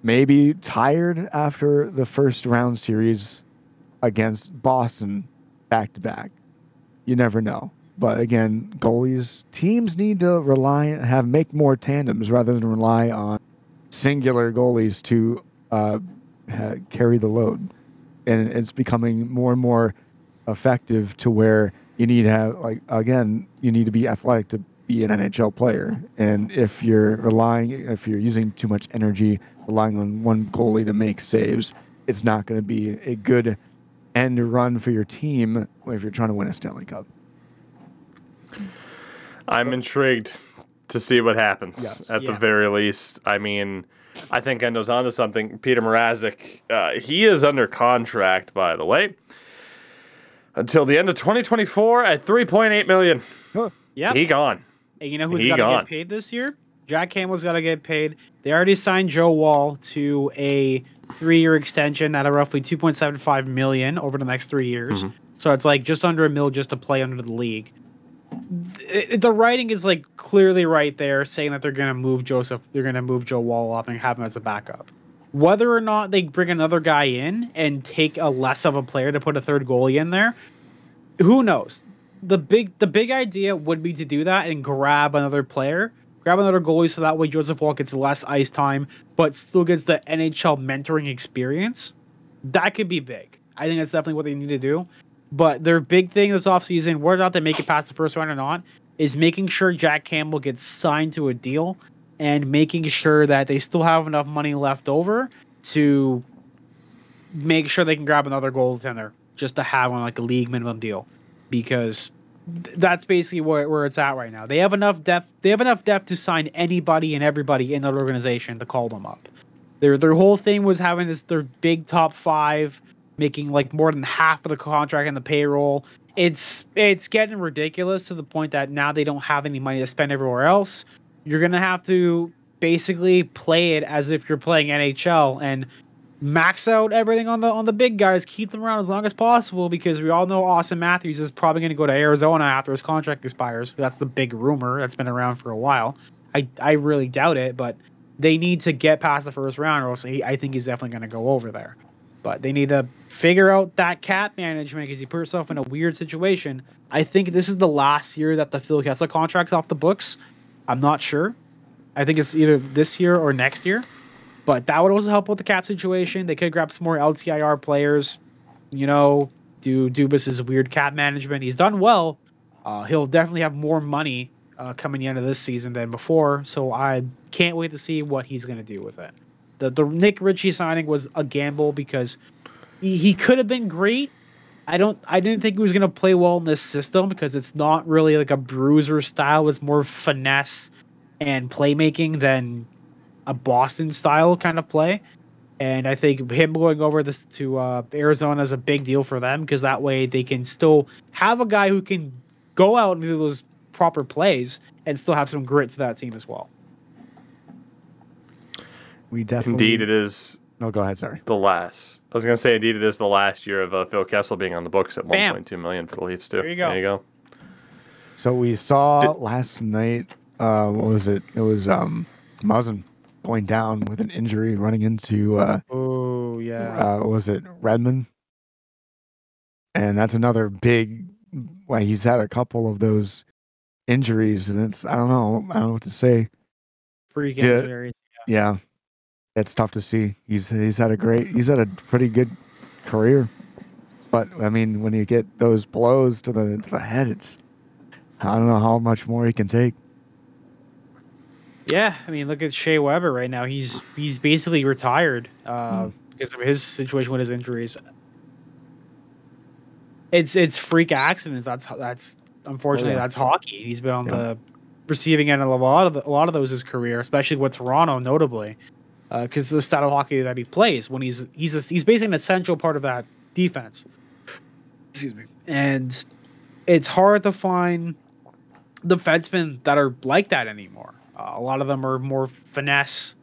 maybe tired after the first round series against Boston back to back. You never know. But again, goalies, teams need to rely, have make more tandems rather than rely on singular goalies to uh, ha- carry the load. And it's becoming more and more effective to where you need to have like again you need to be athletic to be an NHL player and if you're relying if you're using too much energy relying on one goalie to make saves it's not going to be a good end run for your team if you're trying to win a Stanley Cup. I'm intrigued to see what happens Yes. at the very least. I mean, I think Endo's onto something. Peter Mrazek, uh, he is under contract, by the way, until the end of 2024 at 3.8 million. Yeah. He gone. And you know who's He got to get paid this year? Jack Campbell's got to get paid. They already signed Joe Woll to a three-year extension at a roughly 2.75 million over the next three years. Mm-hmm. So it's like just under a mil just to play under the league. Th- The writing is like clearly right there, saying that they're going to move Joseph, they're going to move Joe Woll up and have him as a backup. Whether or not they bring another guy in and take a less of a player to put a third goalie in there, who knows? The big the big idea would be to do that and grab another player, grab another goalie, so that way Joseph Woll gets less ice time, but still gets the NHL mentoring experience. That could be big. I think that's definitely what they need to do. But their big thing this offseason, whether or not they make it past the first round or not, is making sure Jack Campbell gets signed to a deal and making sure that they still have enough money left over to make sure they can grab another goaltender just to have on like a league minimum deal because th- that's basically where, where it's at right now. They have enough depth. They have enough depth to sign anybody and everybody in that organization to call them up. Their their whole thing was having this their big top five making like more than half of the contract and the payroll. It's it's getting ridiculous to the point that now they don't have any money to spend everywhere else. You're gonna have to basically play it as if you're playing NHL and max out everything on the on the big guys, keep them around as long as possible because we all know Auston Matthews is probably going to go to Arizona after his contract expires. That's the big rumor that's been around for a while. I I really doubt it, but they need to get past the first round, or else he, I think he's definitely going to go over there. But they need to figure out that cap management because he put himself in a weird situation. I think this is the last year that the Phil Kessel contract's off the books. I'm not sure. I think it's either this year or next year. But that would also help with the cap situation. They could grab some more LTIR players, you know, do Dubas's weird cap management. He's done well. Uh, he'll definitely have more money uh, coming the end of this season than before. So I can't wait to see what he's going to do with it. The the Nick Ritchie signing was a gamble because he, he could have been great. I don't. I didn't think he was going to play well in this system because it's not really like a bruiser style. It's more finesse and playmaking than a Boston style kind of play. And I think him going over this to uh, Arizona is a big deal for them because that way they can still have a guy who can go out and do those proper plays and still have some grit to that team as well. We definitely. Indeed, it is No, go ahead. Sorry. the last. I was going to say, indeed, it is the last year of uh, Phil Kessel being on the books at Bam. 1.2 million for the Leafs too. There you go. There you go. So we saw Did- last night. Uh, what was it? It was um, Muzzin going down with an injury, running into uh, Oh yeah. uh, was it Redmond? And that's another big. Well, he's had a couple of those injuries, and it's I don't know. I don't know what to say. Freak yeah. Yeah, it's tough to see. He's he's had a great. He's had a pretty good career, but I mean, when you get those blows to the to the head, it's I don't know how much more he can take. Yeah, I mean, look at Shea Weber right now. He's he's basically retired uh, because of his situation with his injuries. It's it's freak accidents. That's that's unfortunately yeah. that's hockey. He's been on Yeah. the receiving end of a lot of the, a lot of those his career, especially with Toronto, notably, because the style of hockey that he plays when he's he's a, he's basically an essential part of that defense. Excuse me. And it's hard to find defensemen that are like that anymore. Uh, a lot of them are more finesse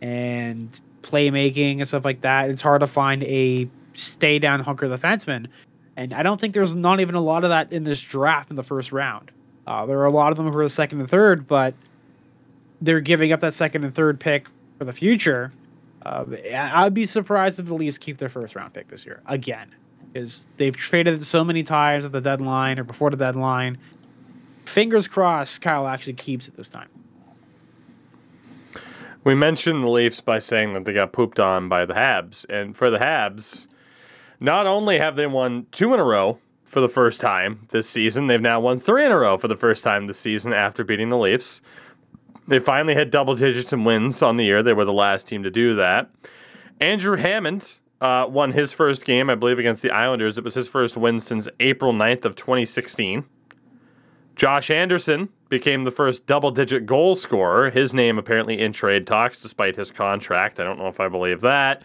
and playmaking and stuff like that. It's hard to find a stay down hunker defenseman. And I don't think there's not even a lot of that in this draft in the first round. Uh, there are a lot of them who are the second and third, but they're giving up that second and third pick for the future. Uh, I'd be surprised if the Leafs keep their first round pick this year again, because they've traded it so many times at the deadline or before the deadline. Fingers crossed, Kyle actually keeps it this time. We mentioned the Leafs by saying that they got pooped on by the Habs, and for the Habs, not only have they won two in a row for the first time this season, they've now won three in a row for the first time this season after beating the Leafs. They finally had double digits in wins on the year. They were the last team to do that. Andrew Hammond uh, won his first game, I believe, against the Islanders. It was his first win since April 9th of 2016. Josh Anderson became the first double-digit goal scorer. His name apparently in trade talks, despite his contract. I don't know if I believe that.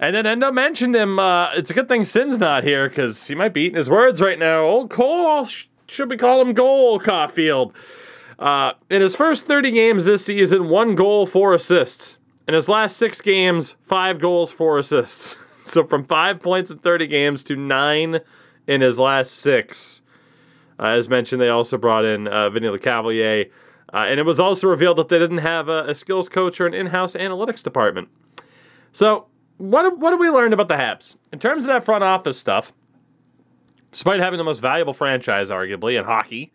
And then Endo mentioned him. Uh, it's a good thing Sin's not here because he might be eating his words right now. Old Cole, should we call him Goal Caufield? Uh, in his first 30 games this season, one goal, four assists. In his last six games, five goals, four assists. so from five points in 30 games to nine in his last six. Uh, as mentioned, they also brought in uh, Vinny Lecavalier. Uh, and it was also revealed that they didn't have a, a skills coach or an in house analytics department. So, what, what have we learned about the Habs? In terms of that front office stuff, despite having the most valuable franchise, arguably, in hockey,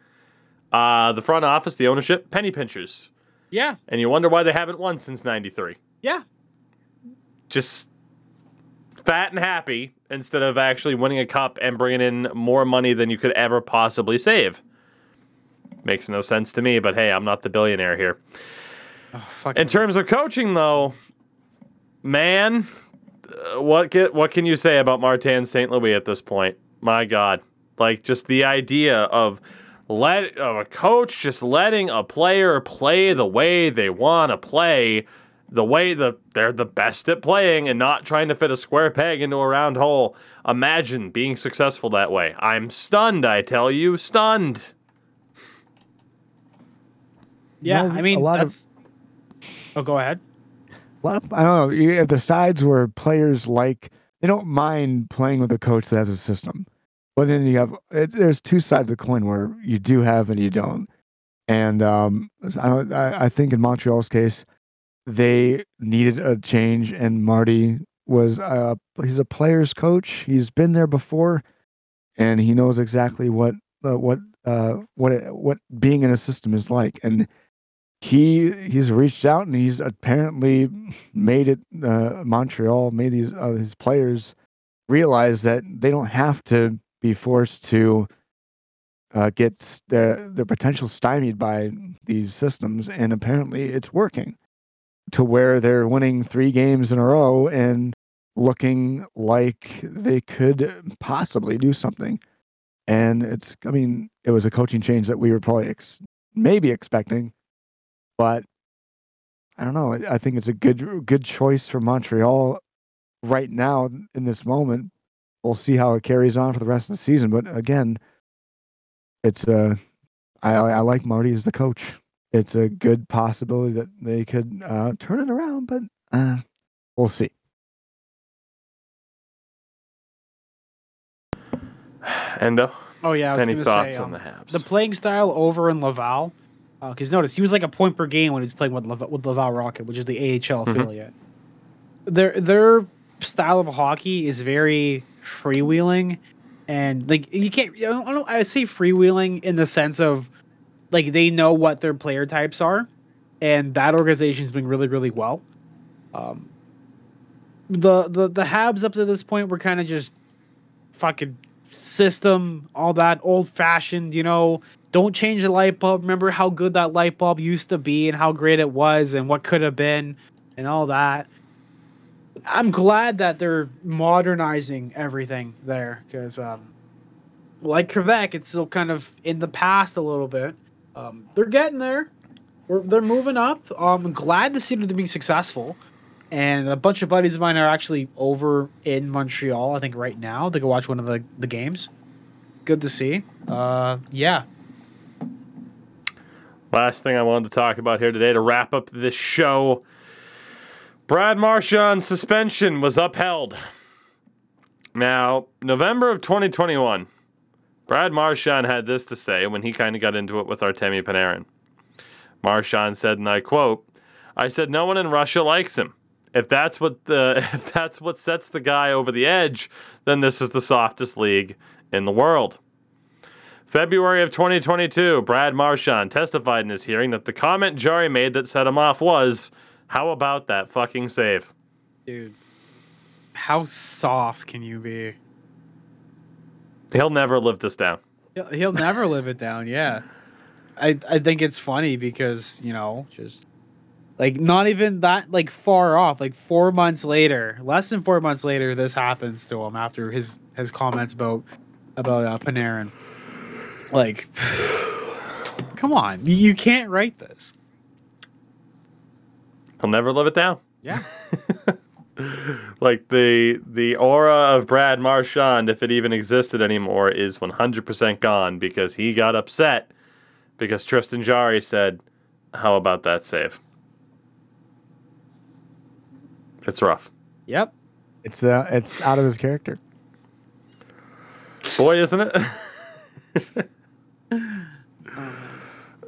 uh, the front office, the ownership, penny pinchers. Yeah, And you wonder why they haven't won since 93. yeah. Just fat and happy instead of actually winning a cup and bringing in more money than you could ever possibly save. Makes no sense to me, but hey, I'm not the billionaire here. Oh. In terms of coaching, though, man, uh, what can, what can you say about Martin St. Louis at this point? My God, like just the idea of let of a coach just letting a player play the way they want to play, the way that they're the best at playing, and not trying to fit a square peg into a round hole. Imagine being successful that way. I'm stunned, I tell you, stunned. yeah, Well, I mean, a lot of- that's. Oh, go ahead. A lot of, I don't know. You have the sides where players like they don't mind playing with a coach that has a system, but then you have it, there's two sides of the coin where you do have and you don't. And um, I, I think in Montreal's case, they needed a change, and Marty was uh he's a player's coach. He's been there before, and he knows exactly what uh, what uh what what being in a system is like, and he he's reached out and he's apparently made it uh, Montreal made these uh, his players realize that they don't have to be forced to uh, get s- their their potential stymied by these systems and apparently it's working to where they're winning three games in a row and looking like they could possibly do something and it's i mean it was a coaching change that we were probably ex- maybe expecting but I don't know. I think it's a good good choice for Montreal right now in this moment. We'll see how it carries on for the rest of the season. But again, it's uh, I I like Marty as the coach. It's a good possibility that they could uh, turn it around, but uh, we'll see. Endo, Oh yeah, I was any thoughts say, on um, the Habs? the playing style over in Laval. Because notice he was like a point per game when he was playing with Laval, with Laval Rocket, which is the AHL Mm-hmm. affiliate. Their their style of hockey is very freewheeling, and like you can't. I I say freewheeling in the sense of like they know what their player types are, and that organization is doing really really well. Um, the the the Habs up to this point were kind of just fucking system, all that old fashioned, you know, don't change the light bulb. Remember how good that light bulb used to be and how great it was and what could have been and all that. I'm glad that they're modernizing everything there because, um, like Quebec, it's still kind of in the past a little bit. Um, they're getting there. We're, they're moving up. I'm glad to see them being successful. And a bunch of buddies of mine are actually over in Montreal, I think, right now to go watch one of the, the games. Good to see. Uh, yeah. Last thing I wanted to talk about here today to wrap up this show Brad Marchand's suspension was upheld. Now, November of 2021, Brad Marchand had this to say when he kind of got into it with Artemi Panarin. Marchand said, and I quote, I said no one in Russia likes him. If that's what the if that's what sets the guy over the edge, then this is the softest league in the world. February of 2022, Brad Marchand testified in his hearing that the comment Jarry made that set him off was, "How about that fucking save?" Dude. How soft can you be? He'll never live this down. He'll, he'll never live it down, yeah. I, I think it's funny because, you know, just Like not even that like far off. Like four months later, less than four months later, this happens to him after his his comments about about uh, Panarin. Like, come on, you, you can't write this. He'll never live it down. Yeah. Like the the aura of Brad Marchand, if it even existed anymore, is 100% gone because he got upset because Tristan Jarry said, "How about that save?" It's rough. yep. It's uh, it's out of his character. Boy, isn't it? oh,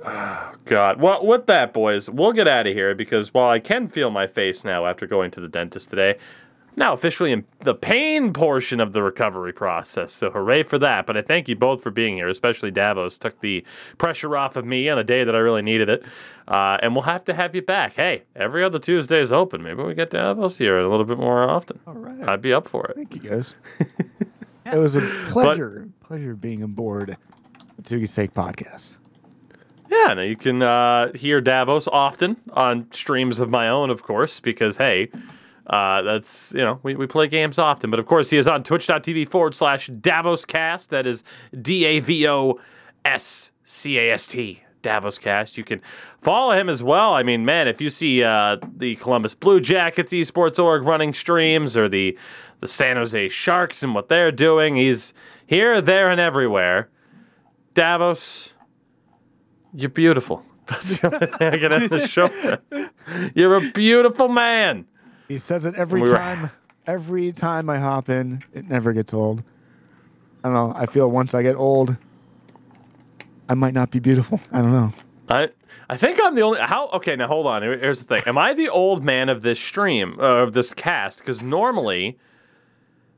God. Well, with that, boys, we'll get out of here because while I can feel my face now after going to the dentist today, I'm now officially in the pain portion of the recovery process. So hooray for that. But I thank you both for being here, especially Davos. Took the pressure off of me on a day that I really needed it. Uh, and we'll have to have you back. Hey, every other Tuesday is open. Maybe we get Davos here a little bit more often. All right. I'd be up for it. Thank you guys. It was a pleasure, pleasure being aboard the Toogie Steak podcast. Yeah, now you can uh, hear Davos often on streams of my own, of course, because hey, uh, that's you know we, we play games often. But of course, he is on Twitch.tv forward slash DavosCast. That is D A V O S C A S T. Davoscast. You can follow him as well. I mean, man, if you see uh, the Columbus Blue Jackets esports org running streams or the the San Jose Sharks and what they're doing, he's here, there, and everywhere. Davos, you're beautiful. That's the only thing I can end the show with. You're a beautiful man. He says it every We were- time. Every time I hop in, it never gets old. I don't know. I feel once I get old, I might not be beautiful. I don't know. I I think I'm the only how okay now hold on here's the thing am I the old man of this stream uh, of this cast because normally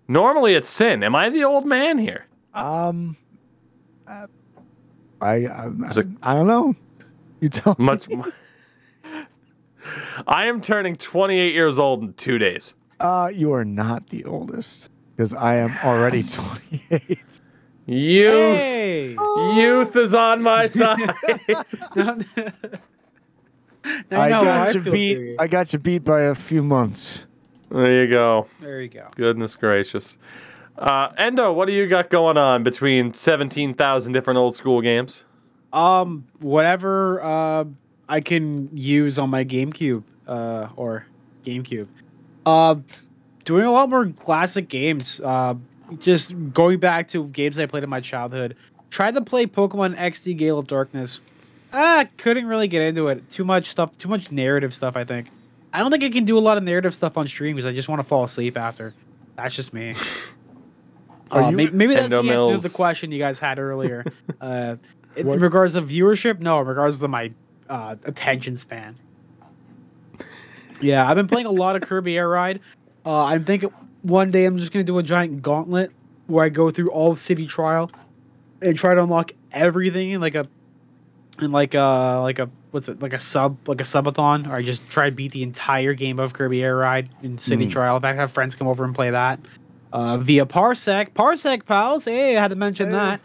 normally it's sin am I the old man here Um, uh, I I, Is it- I, I don't know. You tell me. much I am turning 28 years old in two days Uh, you are not the oldest because I am already Yes. 28. youth Hey. youth is on my side now, now I know got you beat. Dewey. I got you beat by a few months. there you go There you go. goodness gracious uh, Endo what do you got going on between 17,000 different old school games Um, whatever uh, I can use on my GameCube uh, or GameCube. Uh, doing a lot more classic games. Uh, just going back to games I played in my childhood. Tried to play Pokemon XD Gale of Darkness. Ah, couldn't really get into it. Too much stuff. Too much narrative stuff. I think. I don't think I can do a lot of narrative stuff on stream because I just want to fall asleep after. That's just me. Are Uh, you may- maybe that's the answer to the question you guys had earlier. uh, in regards of viewership, no. In regards to my uh, attention span. Yeah, I've been playing a lot of Kirby Air Ride. Uh, I'm thinking one day I'm just gonna do a giant gauntlet where I go through all of City Trial and try to unlock everything in like a in like a like a what's it like a sub like a subathon or I just try to beat the entire game of Kirby Air Ride in City Mm. Trial. In fact, have friends come over and play that uh, via Parsec. Parsec pals, hey, I had to mention Hey. that.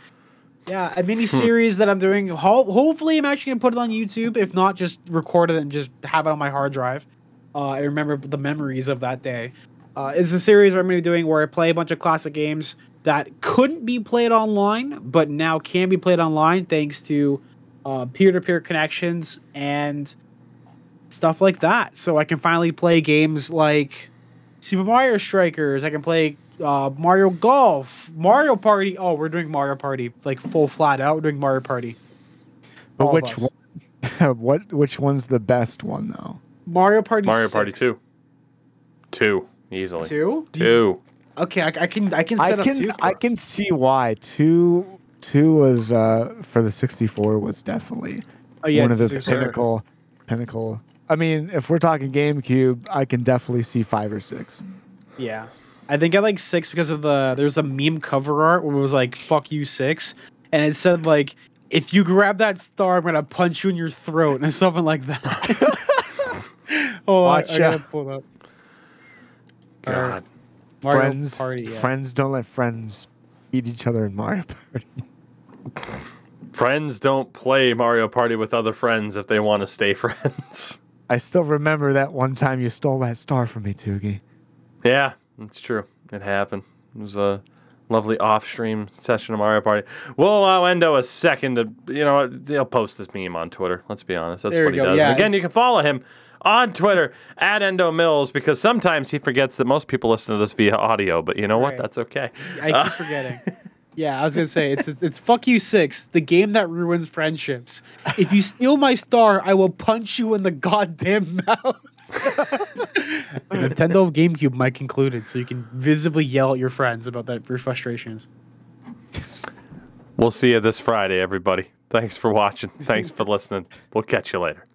Yeah, a mini series that I'm doing. Ho- hopefully, I'm actually gonna put it on YouTube. If not, just record it and just have it on my hard drive. Uh, I remember the memories of that day. Uh, it's a series where I'm gonna be doing where I play a bunch of classic games that couldn't be played online, but now can be played online thanks to uh, peer-to-peer connections and stuff like that. So I can finally play games like Super Mario Strikers. I can play uh, Mario Golf, Mario Party. Oh, we're doing Mario Party like full flat out. We're doing Mario Party. But All which one? what? Which one's the best one though? Mario Party. Mario Party 2 2 easily Two. Two. Okay, I, I can I can I set up can two. I for- can see why two two was uh for the 64 was definitely Oh yeah, one of the it's- it's- pinnacle pinnacle. I mean, if we're talking GameCube, I can definitely see five or six. Yeah. I think I like six because of the there's a meme cover art where it was like "fuck you six, and it said like if you grab that star, I'm gonna punch you in your throat and something like that. oh, I, I Watcha. gotta pull up. Alright, God. Mario friends, Party. Yeah. friends don't let friends beat each other in Mario Party. Friends don't play Mario Party with other friends if they want to stay friends. I still remember that one time you stole that star from me, Toogie. Yeah, it's true. It happened. It was a lovely off-stream session of Mario Party. We'll allow Endo a second to, you know, they'll post this meme on Twitter. Let's be honest. That's There what he go, does. yeah. Again, you can follow him on Twitter at Endo Mills because sometimes he forgets that most people listen to this via audio. But you know what? That's okay. I keep uh, forgetting. Yeah, I was gonna say it's, it's it's fuck you six, the game that ruins friendships. If you steal my star, I will punch you in the goddamn mouth. Nintendo GameCube might concluded, so you can visibly yell at your friends about that your frustrations. We'll see you this Friday, everybody. Thanks for watching. Thanks for listening. We'll catch you later.